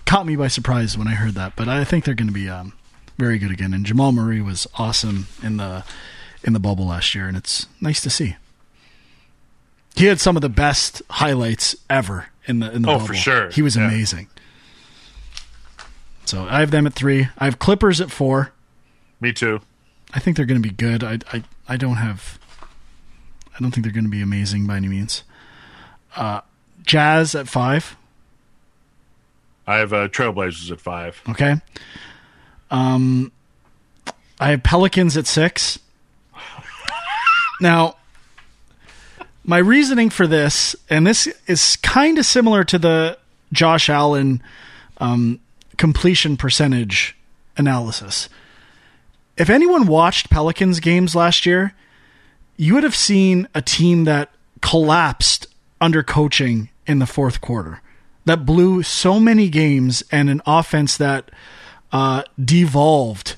caught me by surprise when I heard that. But I think they're going to be um, very good again. And Jamal Murray was awesome in the in the bubble last year, and it's nice to see. He had some of the best highlights ever in the in the Oh, bubble. for sure. He was Yeah. amazing. So I have them at three. I have Clippers at four. Me too. I think they're going to be good. I, I I don't have. I don't think they're going to be amazing by any means. Uh, Jazz at five. I have uh, Trailblazers at five. Okay. Um, I have Pelicans at six. Now, my reasoning for this, and this is kind of similar to the Josh Allen um, completion percentage analysis. If anyone watched Pelicans games last year, you would have seen a team that collapsed under coaching in the fourth quarter, that blew so many games, and an offense that uh, devolved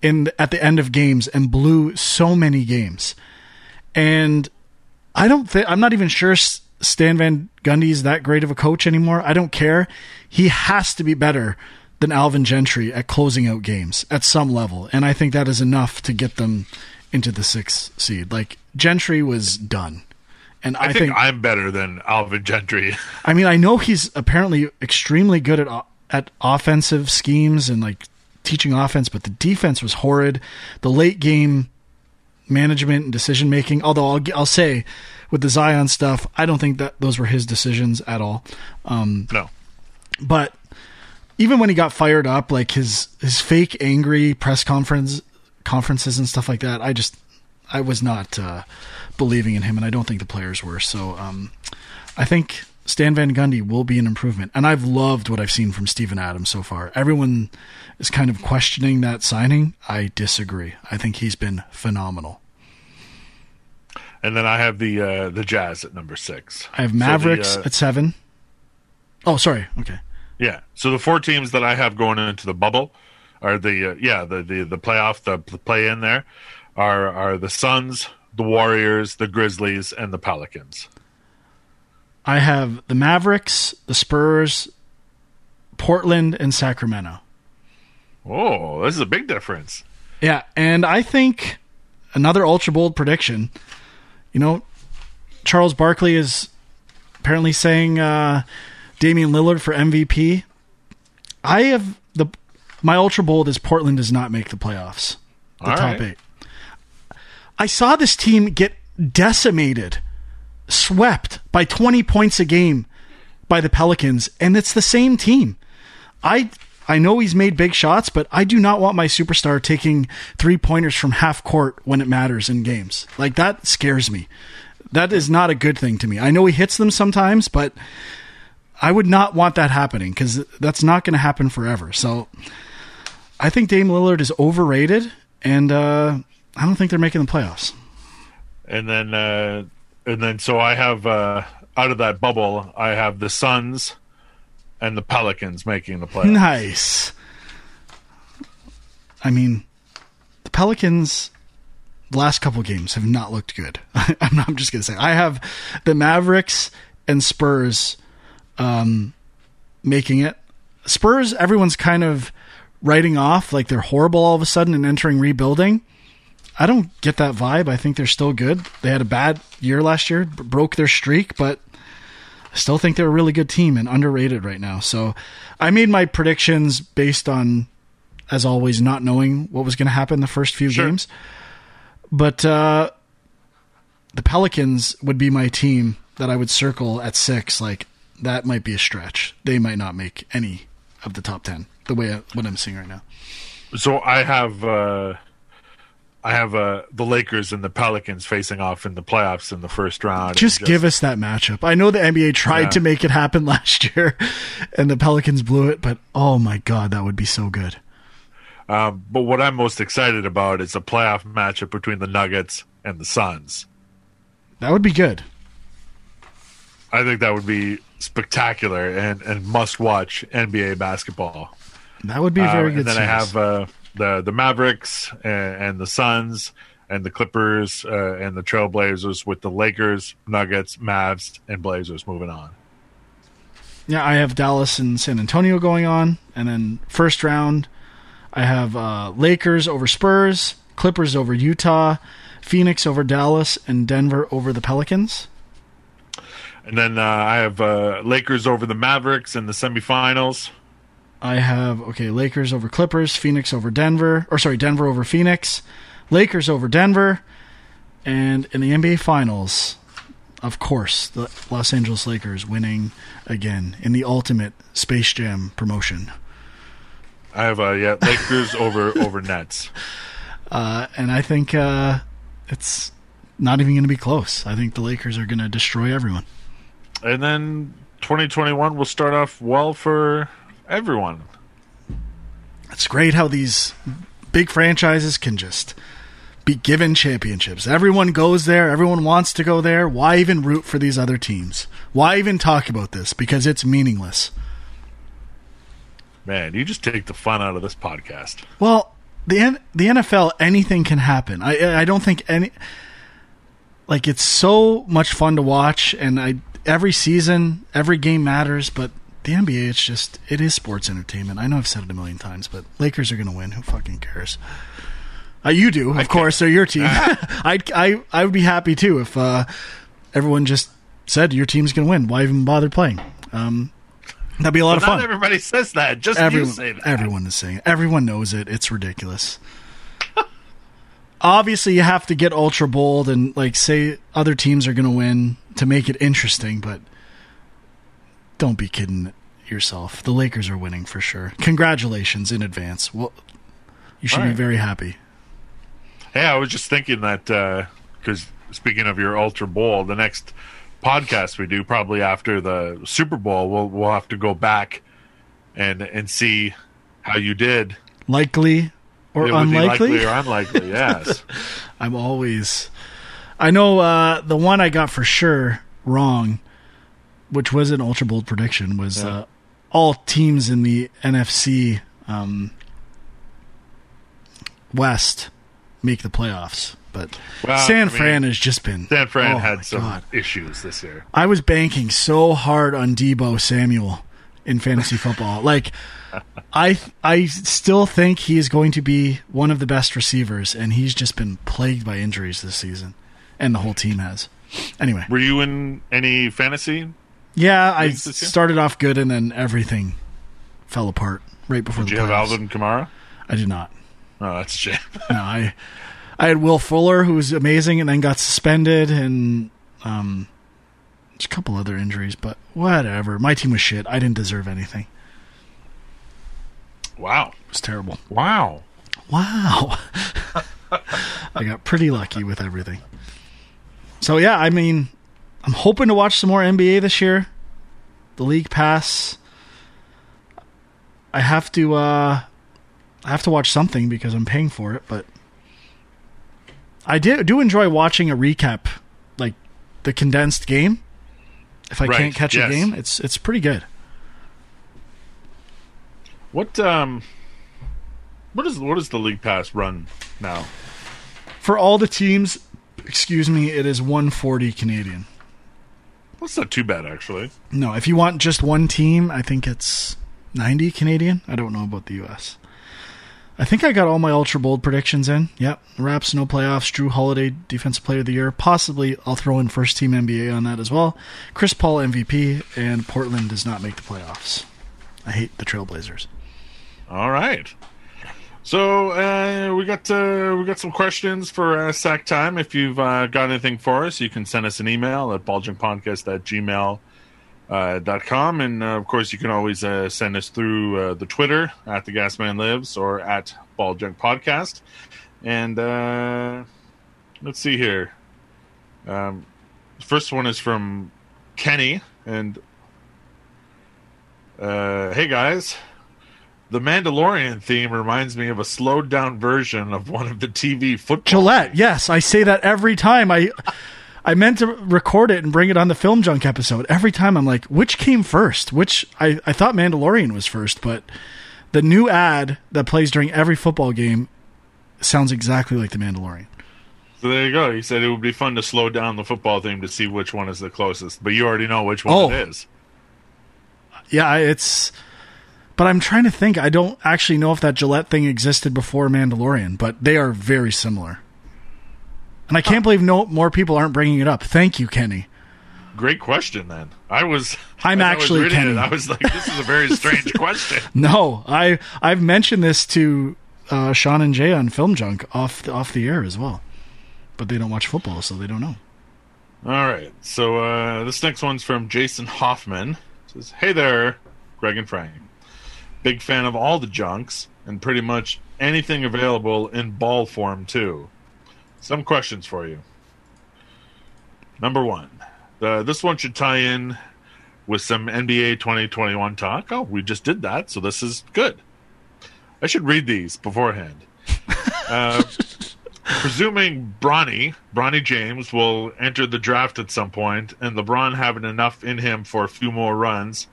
in at the end of games and blew so many games. And I don't think I'm not even sure Stan Van Gundy is that great of a coach anymore. I don't care. He has to be better than Alvin Gentry at closing out games at some level, and I think that is enough to get them into the sixth seed. Like Gentry was done, and I, I, think, I'm better than Alvin Gentry. I mean, I know he's apparently extremely good at at offensive schemes and like teaching offense, but the defense was horrid. The late game management and decision making. Although I'll I'll say with the Zion stuff, I don't think that those were his decisions at all. Um, no. but even when he got fired up, like his his fake angry press conference conferences and stuff like that, I just I was not uh, believing in him, and I don't think the players were. So um, I think Stan Van Gundy will be an improvement, and I've loved what I've seen from Steven Adams so far. Everyone is kind of questioning that signing. I disagree. I think he's been phenomenal. And then I have the uh, the Jazz at number six. I have So the, Mavericks uh, at seven. Oh, sorry. Okay. Yeah. So the four teams that I have going into the bubble are the uh, yeah the the the playoff the, the play in there are are the Suns, the Warriors, the Grizzlies, and the Pelicans. I have the Mavericks, the Spurs, Portland, and Sacramento. Oh, this is a big difference. Yeah, and I think another ultra bold prediction. You know, Charles Barkley is apparently saying uh, Damian Lillard for MVP. I have the my ultra bold is Portland does not make the playoffs, the All top right. eight. I saw this team get decimated, swept by twenty points a game by the Pelicans, and it's the same team. I I know he's made big shots, but I do not want my superstar taking three pointers from half court when it matters in games. Like that scares me. That is not a good thing to me. I know he hits them sometimes, but I would not want that happening because that's not going to happen forever. So I think Dame Lillard is overrated, and uh, I don't think they're making the playoffs. And then uh, and then so I have uh, out of that bubble I have the Suns and the Pelicans making the playoffs. Nice. I mean, the Pelicans last couple games have not looked good. I'm, not, I'm just gonna say I have the Mavericks and Spurs um, making it. Spurs, everyone's kind of writing off like they're horrible all of a sudden and entering rebuilding. I don't get that vibe. I think they're still good. They had a bad year last year, b- broke their streak, but I still think they're a really good team and underrated right now. So I made my predictions based on, as always, not knowing what was going to happen the first few Sure. games. But uh, the Pelicans would be my team that I would circle at six. Like that might be a stretch. They might not make any of the top ten. The way I, what I'm seeing right now. So I have uh, I have uh, the Lakers and the Pelicans facing off in the playoffs in the first round. Just, And give us that matchup. I know the NBA tried Yeah. to make it happen last year, and the Pelicans blew it. But oh my god, that would be so good. Um, but what I'm most excited about is a playoff matchup between the Nuggets and the Suns. That would be good. I think that would be spectacular and, and must watch NBA basketball. That would be a very Uh, good. And then I have uh, the the Mavericks and, and the Suns and the Clippers uh, and the Trailblazers with the Lakers, Nuggets, Mavs, and Blazers moving on. Yeah, I have Dallas and San Antonio going on, and then first round, I have uh, Lakers over Spurs, Clippers over Utah, Phoenix over Dallas, and Denver over the Pelicans. And then uh, I have uh, Lakers over the Mavericks in the semifinals. I have okay, Lakers over Clippers, Phoenix over Denver, or sorry, Denver over Phoenix, Lakers over Denver, and in the NBA Finals, of course, the Los Angeles Lakers winning again in the ultimate Space Jam promotion. I have uh, yeah Lakers over over Nets. Uh, and I think uh, it's not even going to be close. I think the Lakers are going to destroy everyone. And then 2021 will start off well for everyone. It's great how these big franchises can just be given championships. Everyone goes there, everyone wants to go there. Why even root for these other teams? Why even talk about this? Because it's meaningless. Man, you just take the fun out of this podcast. Well, the N- the NFL, anything can happen. I I don't think any like it's so much fun to watch, and I every season, every game matters. But the NBA, it's just it is sports entertainment. I know I've said it a million times, but Lakers are going to win. Who fucking cares? Uh, you do, of course. They're your team. I I I would be happy too if uh, everyone just said your team's going to win. Why even bother playing? Um, that'd be a lot of Not fun. everybody says that. Just Everyone, that. everyone is saying it. Everyone knows it. It's ridiculous. Obviously, you have to get ultra bold and like say other teams are going to win to make it interesting, but don't be kidding yourself. The Lakers are winning for sure. Congratulations in advance. Well, you should All be very happy. Hey, I was just thinking that uh, because speaking of your Ultra Bowl, the next podcast we do probably after the Super Bowl, we'll we'll have to go back and and see how you did. Likely or It would be unlikely? likely or unlikely. Yes. I'm always. I know uh, the one I got for sure wrong, which was an ultra bold prediction, was Yeah. uh, all teams in the NFC um, West make the playoffs. But Well, San I mean, Fran has just been. San Fran oh had some God. issues this year. I was banking so hard on Deebo Samuel in fantasy football. Like, I I still think he is going to be one of the best receivers, and he's just been plagued by injuries this season, and the whole team has. Anyway, Were you in any fantasy? yeah, I Leagues this year? started off good, and then everything fell apart right before Did the you have. Alvin Kamara? I did not. Oh, that's Jim. No, I I had Will Fuller, who was amazing, and then got suspended, and um, a couple other injuries, but whatever. My team was shit. I didn't deserve anything. wow. It was terrible. Wow. Wow. I got pretty lucky with everything. So yeah, I mean, I'm hoping to watch some more NBA this year. The league pass. I have to uh I have to watch something because I'm paying for it, but I do do enjoy watching a recap like the condensed game. If I Right, can't catch yes. a game, it's it's pretty good. What um what is what does the league pass run now? For all the teams, excuse me, it is 140 Canadian. That's not too bad actually. No, if you want just one team, I think it's 90 Canadian. I don't know about the US. I think I got all my ultra bold predictions in. Yep. Raps, no playoffs. Jrue Holiday, defensive player of the year. Possibly I'll throw in first team NBA on that as well. Chris Paul MVP, and Portland does not make the playoffs. I hate the Trailblazers. All right. So uh, we got uh, we got some questions for uh, sack time. If you've uh, got anything for us, you can send us an email at balljunkpodcast at gmail uh, dot com, and uh, of course you can always uh, send us through the Twitter at the Gasman Lives or at Ball Junk Podcast. And let's see here. Um, first one is from Kenny, and hey guys, the Mandalorian theme reminds me of a slowed down version of one of the TV football. Gillette. Yes, I say that every time. I I meant to record it and bring it on the film junk episode. Every time I'm like, which came first? Which I, I thought Mandalorian was first, but the new ad that plays during every football game sounds exactly like the Mandalorian. So there you go. He said it would be fun to slow down the football theme to see which one is the closest, but you already know which one Oh. it is. Yeah, it's. But I'm trying to think. I don't actually know if that Gillette thing existed before Mandalorian, but they are very similar. And I can't believe no more people aren't bringing it up. Thank you, Kenny. Great question. Then I was. I'm as I was actually Kenny. It, I was like, this is a very strange question. No, I I've mentioned this to uh, Sean and Jay on Film Junk off the, off the air as well, but they don't watch football, so they don't know. All right. So uh, this next one's from Jason Hoffman. It says, "Hey there, Greg and Frank. Big fan of all the junks and pretty much anything available in ball form too. Some questions for you. Number one, uh, this one should tie in with some NBA 2021 talk. Oh, we just did that, so this is good. I should read these beforehand. Uh, presuming Bronny, Bronny James, will enter the draft at some point, and LeBron having enough in him for a few more runs,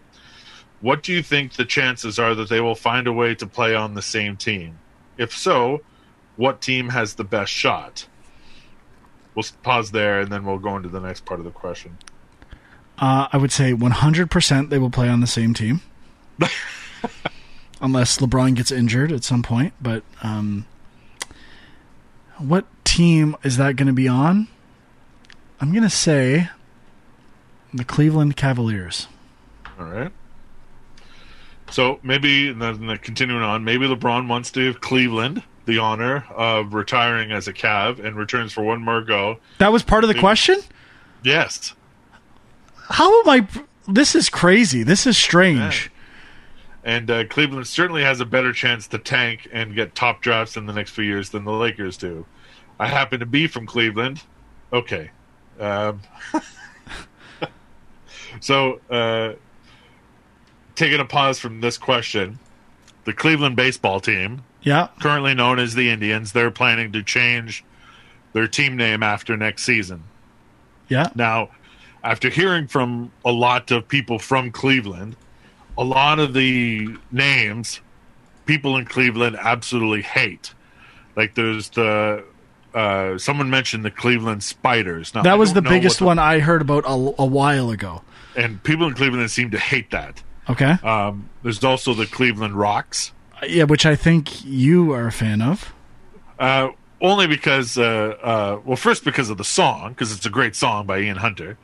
what do you think the chances are that they will find a way to play on the same team? If so, what team has the best shot? We'll pause there, and then we'll go into the next part of the question. Uh, I would say 100% they will play on the same team, unless LeBron gets injured at some point. But um, what team is that going to be on? I'm going to say the Cleveland Cavaliers. All right. So maybe, and then continuing on, maybe LeBron wants to give Cleveland the honor of retiring as a Cav and returns for one more go. That was part of the question. Yes. How am I? This is crazy. This is strange. And uh, Cleveland certainly has a better chance to tank and get top drafts in the next few years than the Lakers do. I happen to be from Cleveland. Okay. Um, so, uh, taking a pause from this question, the Cleveland baseball team, Yeah. currently known as the Indians, they're planning to change their team name after next season. Yeah. Now, after hearing from a lot of people from Cleveland, a lot of the names people in Cleveland absolutely hate. Like there's the uh, someone mentioned the Cleveland Spiders. Now, That was the biggest what one I heard about a, a while ago. and people in Cleveland seem to hate that. Okay. Um, there's also the Cleveland Rocks. yeah, which I think you are a fan of. Uh, only because, uh, uh, well, first because of the song, because it's a great song by Ian Hunter.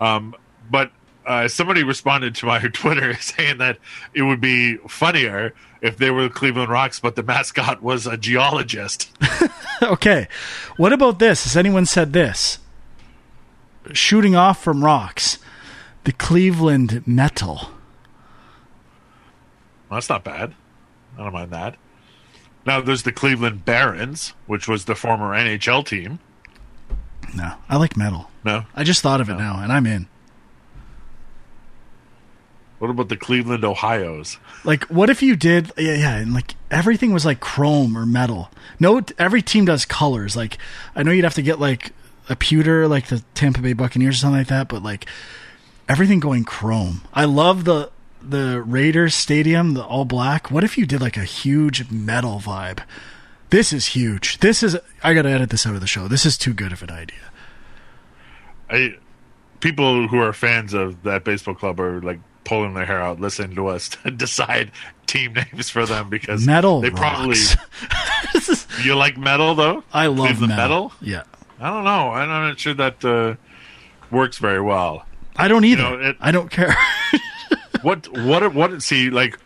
Um, but uh, somebody responded to my Twitter saying that it would be funnier if they were the Cleveland Rocks, but the mascot was a geologist. okay. What about this? Has anyone said this? Shooting off from rocks. The Cleveland Metal. Well, that's not bad. I don't mind that. Now there's the Cleveland Barons, which was the former NHL team. No, I like metal. No, I just thought of it now, and I'm in. what about the Cleveland Ohio's? Like, what if you did? Yeah, yeah, and like everything was like chrome or metal. No, every team does colors. Like, I know you'd have to get like a pewter, like the Tampa Bay Buccaneers or something like that, but like everything going chrome. I love the the Raiders stadium, the all black. What if you did like a huge metal vibe? This is huge. This is. I gotta edit this out of the show. This is too good of an idea. I people who are fans of that baseball club are like pulling their hair out listening to us to decide team names for them because Metal they probably rocks. Is- you like metal though. I love metal. metal. Yeah, I don't know. I'm not sure that uh, works very well. I don't either. know, it- I don't care. What what what see like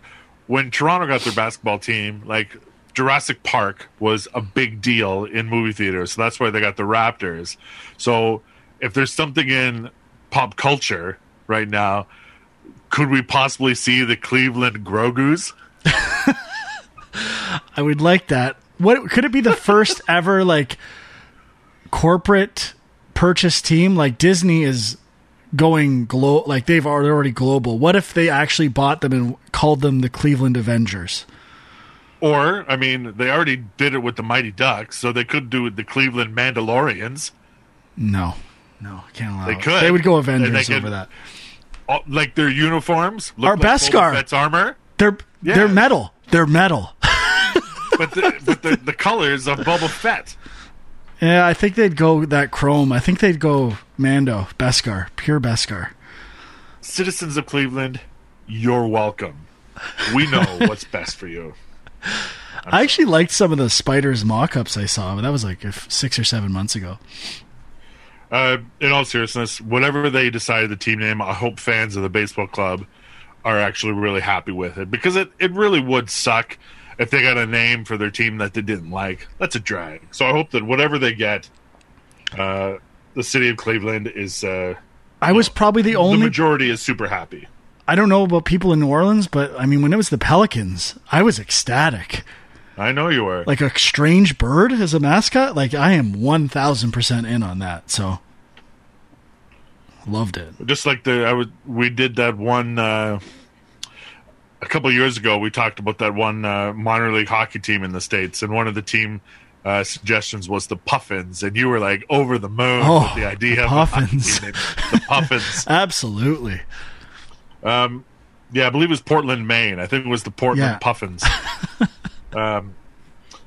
when Toronto got their basketball team like Jurassic Park was a big deal in movie theaters, so that's why they got the Raptors. So if there's something in pop culture right now, could we possibly see the Cleveland Grogu's? I would like that. what could it be the first ever like corporate purchase team? Like Disney is going glo like they've already, already global. What if they actually bought them and called them the Cleveland Avengers? Or, I mean, they already did it with the Mighty Ducks, so they could do it with the Cleveland Mandalorians. No, no, I can't allow. They it. could. They would go Avengers could- over that. All- Like their uniforms, look Our like Boba Beskar. Fett's armor, They're Yeah. they're metal. They're metal. but the, but the, the colors of Boba Fett. yeah, I think they'd go that chrome. I think they'd go Mando Beskar, pure Beskar. Citizens of Cleveland, you're welcome. We know what's best for you. I actually liked some of the spiders mock-ups I saw, but that was like six or seven months ago. Uh, in all seriousness, whatever they decided the team name, I hope fans of the baseball club are actually really happy with it because it, it really would suck if they got a name for their team that they didn't like. That's a drag. So I hope that whatever they get, uh, the city of Cleveland is uh, I was probably the only. the majority is super happy. I don't know about people in New Orleans, but I mean, when it was the Pelicans, I was ecstatic. I know you are. Like a strange bird as a mascot. Like I am one thousand percent in on that. So loved it. just like the I would we did that one uh, a couple years ago. We talked about that one uh, minor league hockey team in the states, and one of the team uh, suggestions was the Puffins, and you were like over the moon Oh, with the idea the of a Puffins. the Puffins. Absolutely. Um, yeah, I believe it was Portland, Maine. I think it was the Portland Yeah. Puffins. um,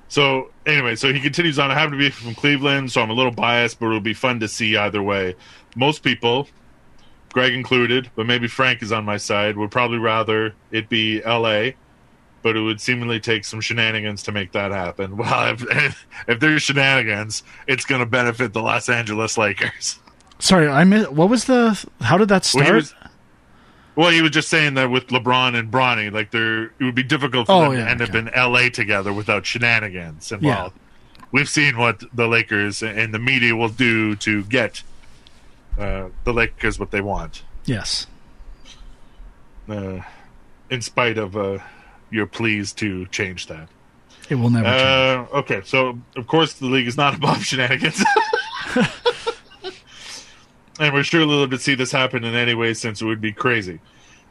so anyway, so he continues on. I happen to be from Cleveland, so I'm a little biased, but it'll be fun to see either way. Most people, Greg included, but maybe Frank is on my side, would probably rather it be L.A. But it would seemingly take some shenanigans to make that happen. Well, if, if there's shenanigans, it's going to benefit the Los Angeles Lakers. Sorry, I missed. What was the? How did that Well, start? he was, well, he was just saying that with LeBron and Bronny, like there, it would be difficult for Oh, them yeah, to end up in LA together without shenanigans And involved. We've seen what the Lakers and the media will do to get uh, the Lakers what they want, yes. uh, in spite of uh, your pleas to change that. It will never change. Uh, okay, so of course the league is not above shenanigans. and we're sure love to see this happen in any way since it would be crazy.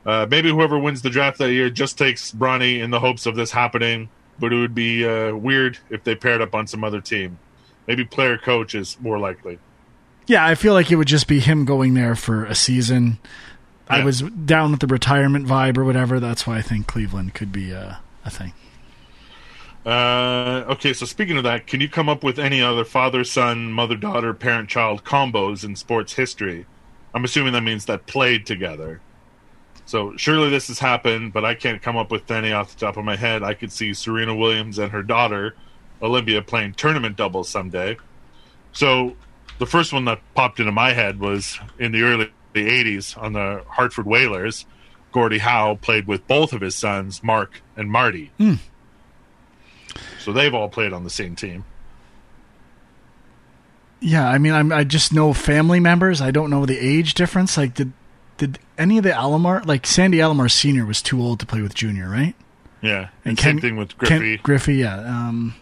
Uh, maybe whoever wins the draft that year just takes Bronny in the hopes of this happening, but it would be uh, weird if they paired up on some other team. Maybe player coach is more likely. Yeah, I feel like it would just be him going there for a season. I was down with the retirement vibe or whatever. That's why I think Cleveland could be uh, a thing. Uh, okay, so speaking of that, can you come up with any other father son, mother daughter, parent child combos in sports history? I'm assuming that means that played together. So surely this has happened, but I can't come up with any off the top of my head. I could see Serena Williams and her daughter, Olympia, playing tournament doubles someday. So the first one that popped into my head was in the early 80s on the Hartford Whalers. Gordie Howe played with both of his sons, Mark and Marty. So they've all played on the same team. Yeah, I mean, I'm, I just know family members. I don't know the age difference. Like, did did any of the Alomar, like Sandy Alomar Senior, was too old to play with Junior, right? Yeah, and, And same thing with Ken- Griffey Griffey, yeah. Um,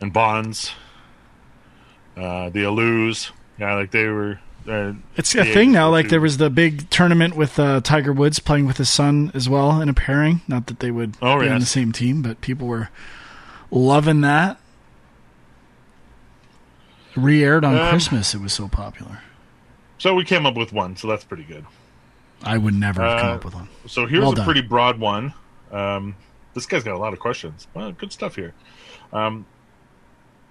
and Bonds. Uh, the Alous, yeah, like they were. Uh, it's a thing now. Like there was the big tournament with uh, Tiger Woods playing with his son as well in a pairing. Not that they would Oh, be on the same team, but people were loving that. Re-aired on Um, Christmas. It was so popular. So we came up with one, so that's pretty good. I would never have come uh, up with one. So here's Well a done. pretty broad one. Um, this guy's got a lot of questions. Well, good stuff here. Um,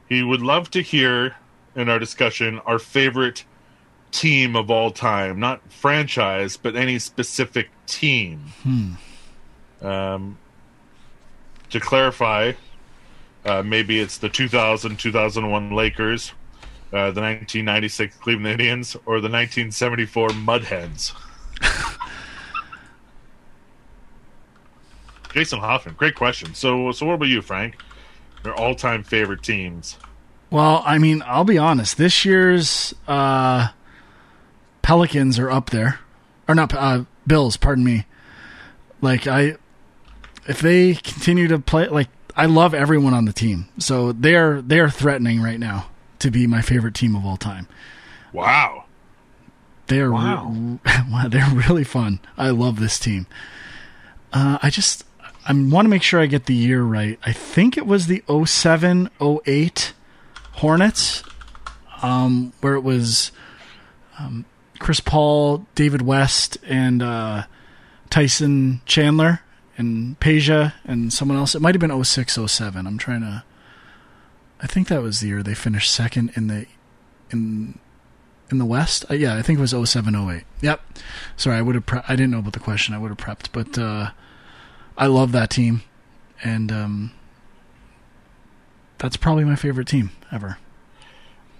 he would love to hear in our discussion our favorite team of all time, not franchise, but any specific team. Hmm. Um, to clarify, uh, maybe it's the 2000 2001 Lakers, uh, the 1996 Cleveland Indians, or the 1974 Mudhens. Jason Hoffman, great question. So, so what about you, Frank? Your all-time favorite teams? Well, I mean, I'll be honest. This year's uh, Pelicans are up there, or not uh, Bills. Pardon me. Like I, if they continue to play, like I love everyone on the team. So they're they're threatening right now to be my favorite team of all time. Wow. They're Wow. wow, they're really fun. I love this team. Uh, I just I want to make sure I get the year right. I think it was the 07 08 Hornets um, where it was um, Chris Paul, David West, and uh, Tyson Chandler and Peja and someone else. It might have been 06 07. I'm trying to. I think that was the year they finished second in the in in the West. Uh, yeah, I think it was 07 08. Yep. Sorry, I would have. Pre- I didn't know about the question. I would have prepped, but uh, I love that team, and um, that's probably my favorite team ever.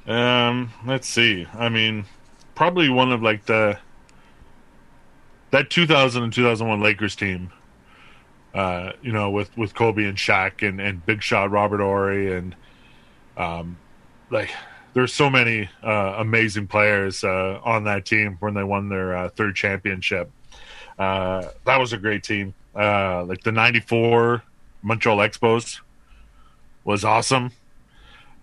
Um, let's see. I mean, probably one of like the that 2000 and 2001 Lakers team. Uh, you know, with with Kobe and Shaq and and Big Shot Robert Horry and um, like there's so many uh, amazing players uh, on that team when they won their uh, third championship. Uh, that was a great team. Uh, like the '94 Montreal Expos was awesome.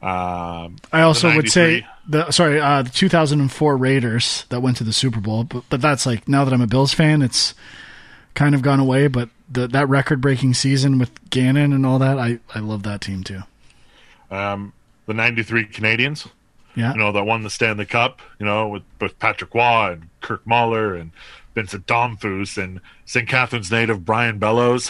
Um, I also would say 93 the sorry uh, the 2004 Raiders that went to the Super Bowl, but but that's like now that I'm a Bills fan, it's kind of gone away. But the, that record breaking season with Gannon and all that, I I love that team too. um, the '93 Canadiens. Yeah, you know, that won the Stanley Cup, you know, with, with Patrick Roy and Kirk Muller and Vincent Damphousse and St. Catherine's native Brian Bellows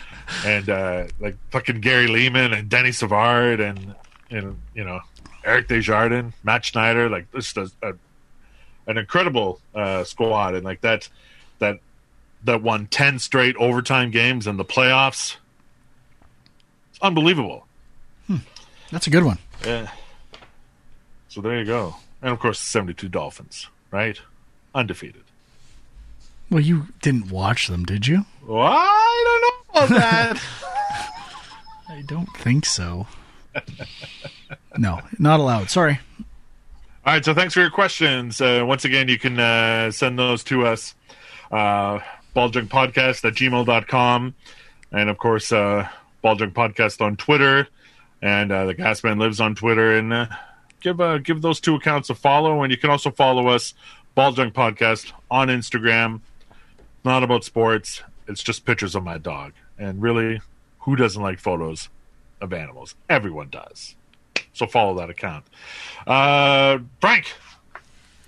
and uh, like fucking Gary Leeman and Denis Savard and, and you know, Eric Desjardins, Matt Schneider, like this is a, an incredible uh, squad and like that that that won 10 straight overtime games in the playoffs. It's unbelievable. that's a good one. Yeah. So there you go. And of course, the 72 Dolphins, right? Undefeated. Well, you didn't watch them, did you? Well, I don't know about that. I don't think so. No, not allowed. Sorry. All right, so thanks for your questions. Uh, once again, you can uh, send those to us, uh, balljunkpodcast at gmail.com. And of course, uh, Podcast on Twitter. And uh, the Gasman lives on Twitter. And uh, give uh, give those two accounts a follow. And you can also follow us, Ball Junk Podcast, on Instagram. Not about sports, it's just pictures of my dog. And really, who doesn't like photos of animals? Everyone does. So follow that account. Uh, Frank,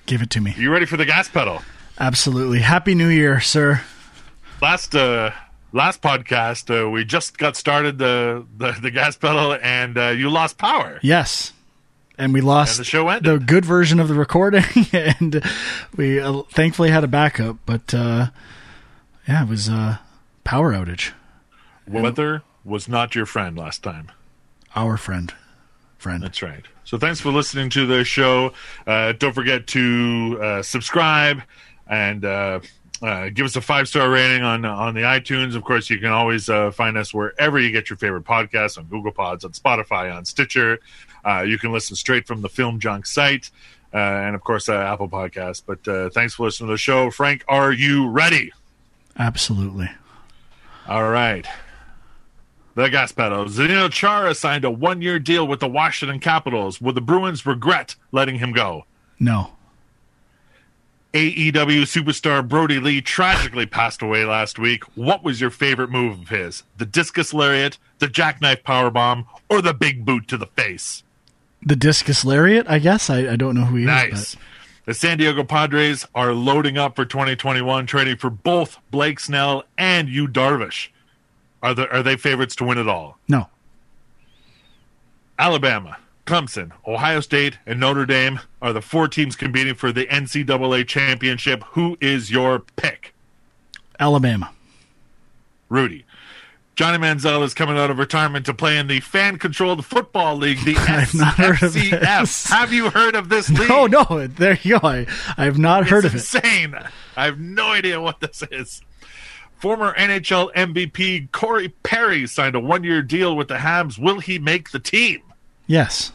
Give it to me. you ready for the gas pedal? Absolutely. Happy New Year, sir. Last uh, last podcast, uh, we just got started the the, the gas pedal, and uh, you lost power. Yes. And we lost And the show ended. the good version of the recording, and we uh, thankfully had a backup. But uh, yeah, it was uh, power outage. Weather was not your friend last time. Our friend, friend. That's right. So thanks for listening to the show. Uh, don't forget to uh, subscribe and uh, uh, give us a five star rating on on the iTunes. Of course, you can always uh, find us wherever you get your favorite podcasts on Google Pods, on Spotify, on Stitcher. Uh, you can listen straight from the Film Junk site. Uh, and of course, uh, Apple Podcasts. But uh, thanks for listening to the show. Frank, are you ready? Absolutely. All right. The gas pedal. Zdeno Chara signed a one year deal with the Washington Capitals. Will the Bruins regret letting him go? No. AEW superstar Brodie Lee tragically passed away last week. What was your favorite move of his? The discus lariat, the jackknife powerbomb, or the big boot to the face? The discus lariat, I guess. I, I don't know who he is. Nice. is. The San Diego Padres are loading up for 2021, trading for both Blake Snell and Yu Darvish. Are, the, are they favorites to win it all? No. Alabama, Clemson, Ohio State, and Notre Dame are the four teams competing for the NCAA championship. Who is your pick? Alabama. Rudy. Johnny Manziel is coming out of retirement to play in the fan-controlled football league, the I've not heard of FCF. this. Have you heard of this league? Oh no! There you go. I, I have not heard of it. it's insane. I have no idea what this is. Former NHL MVP Corey Perry signed a one-year deal with the Habs. Will he make the team? Yes.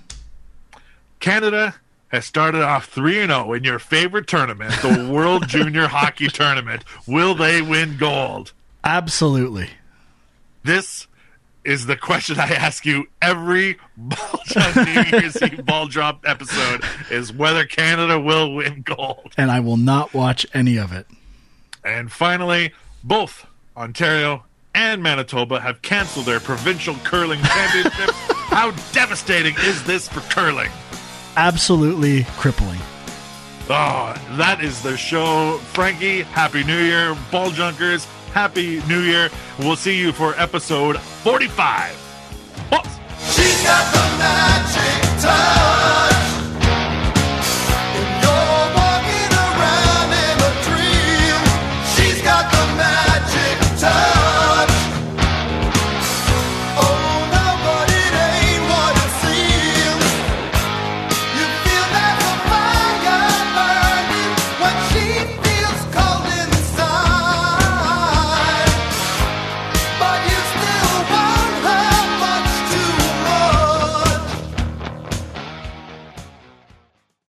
Canada has started off 3 0 in your favorite tournament, the World Junior Hockey Tournament. Will they win gold? Absolutely. This is the question I ask you every Ball Drop New Year's Eve Ball Drop episode: is whether Canada will win gold. And I will not watch any of it. And finally, both Ontario and Manitoba have canceled their provincial curling championships. How devastating is this for curling? Absolutely crippling. Oh, that is the show. Frankie, Happy New Year. Ball Junkers, Happy New Year. We'll see you for episode 45. Pause. She's got the magic touch.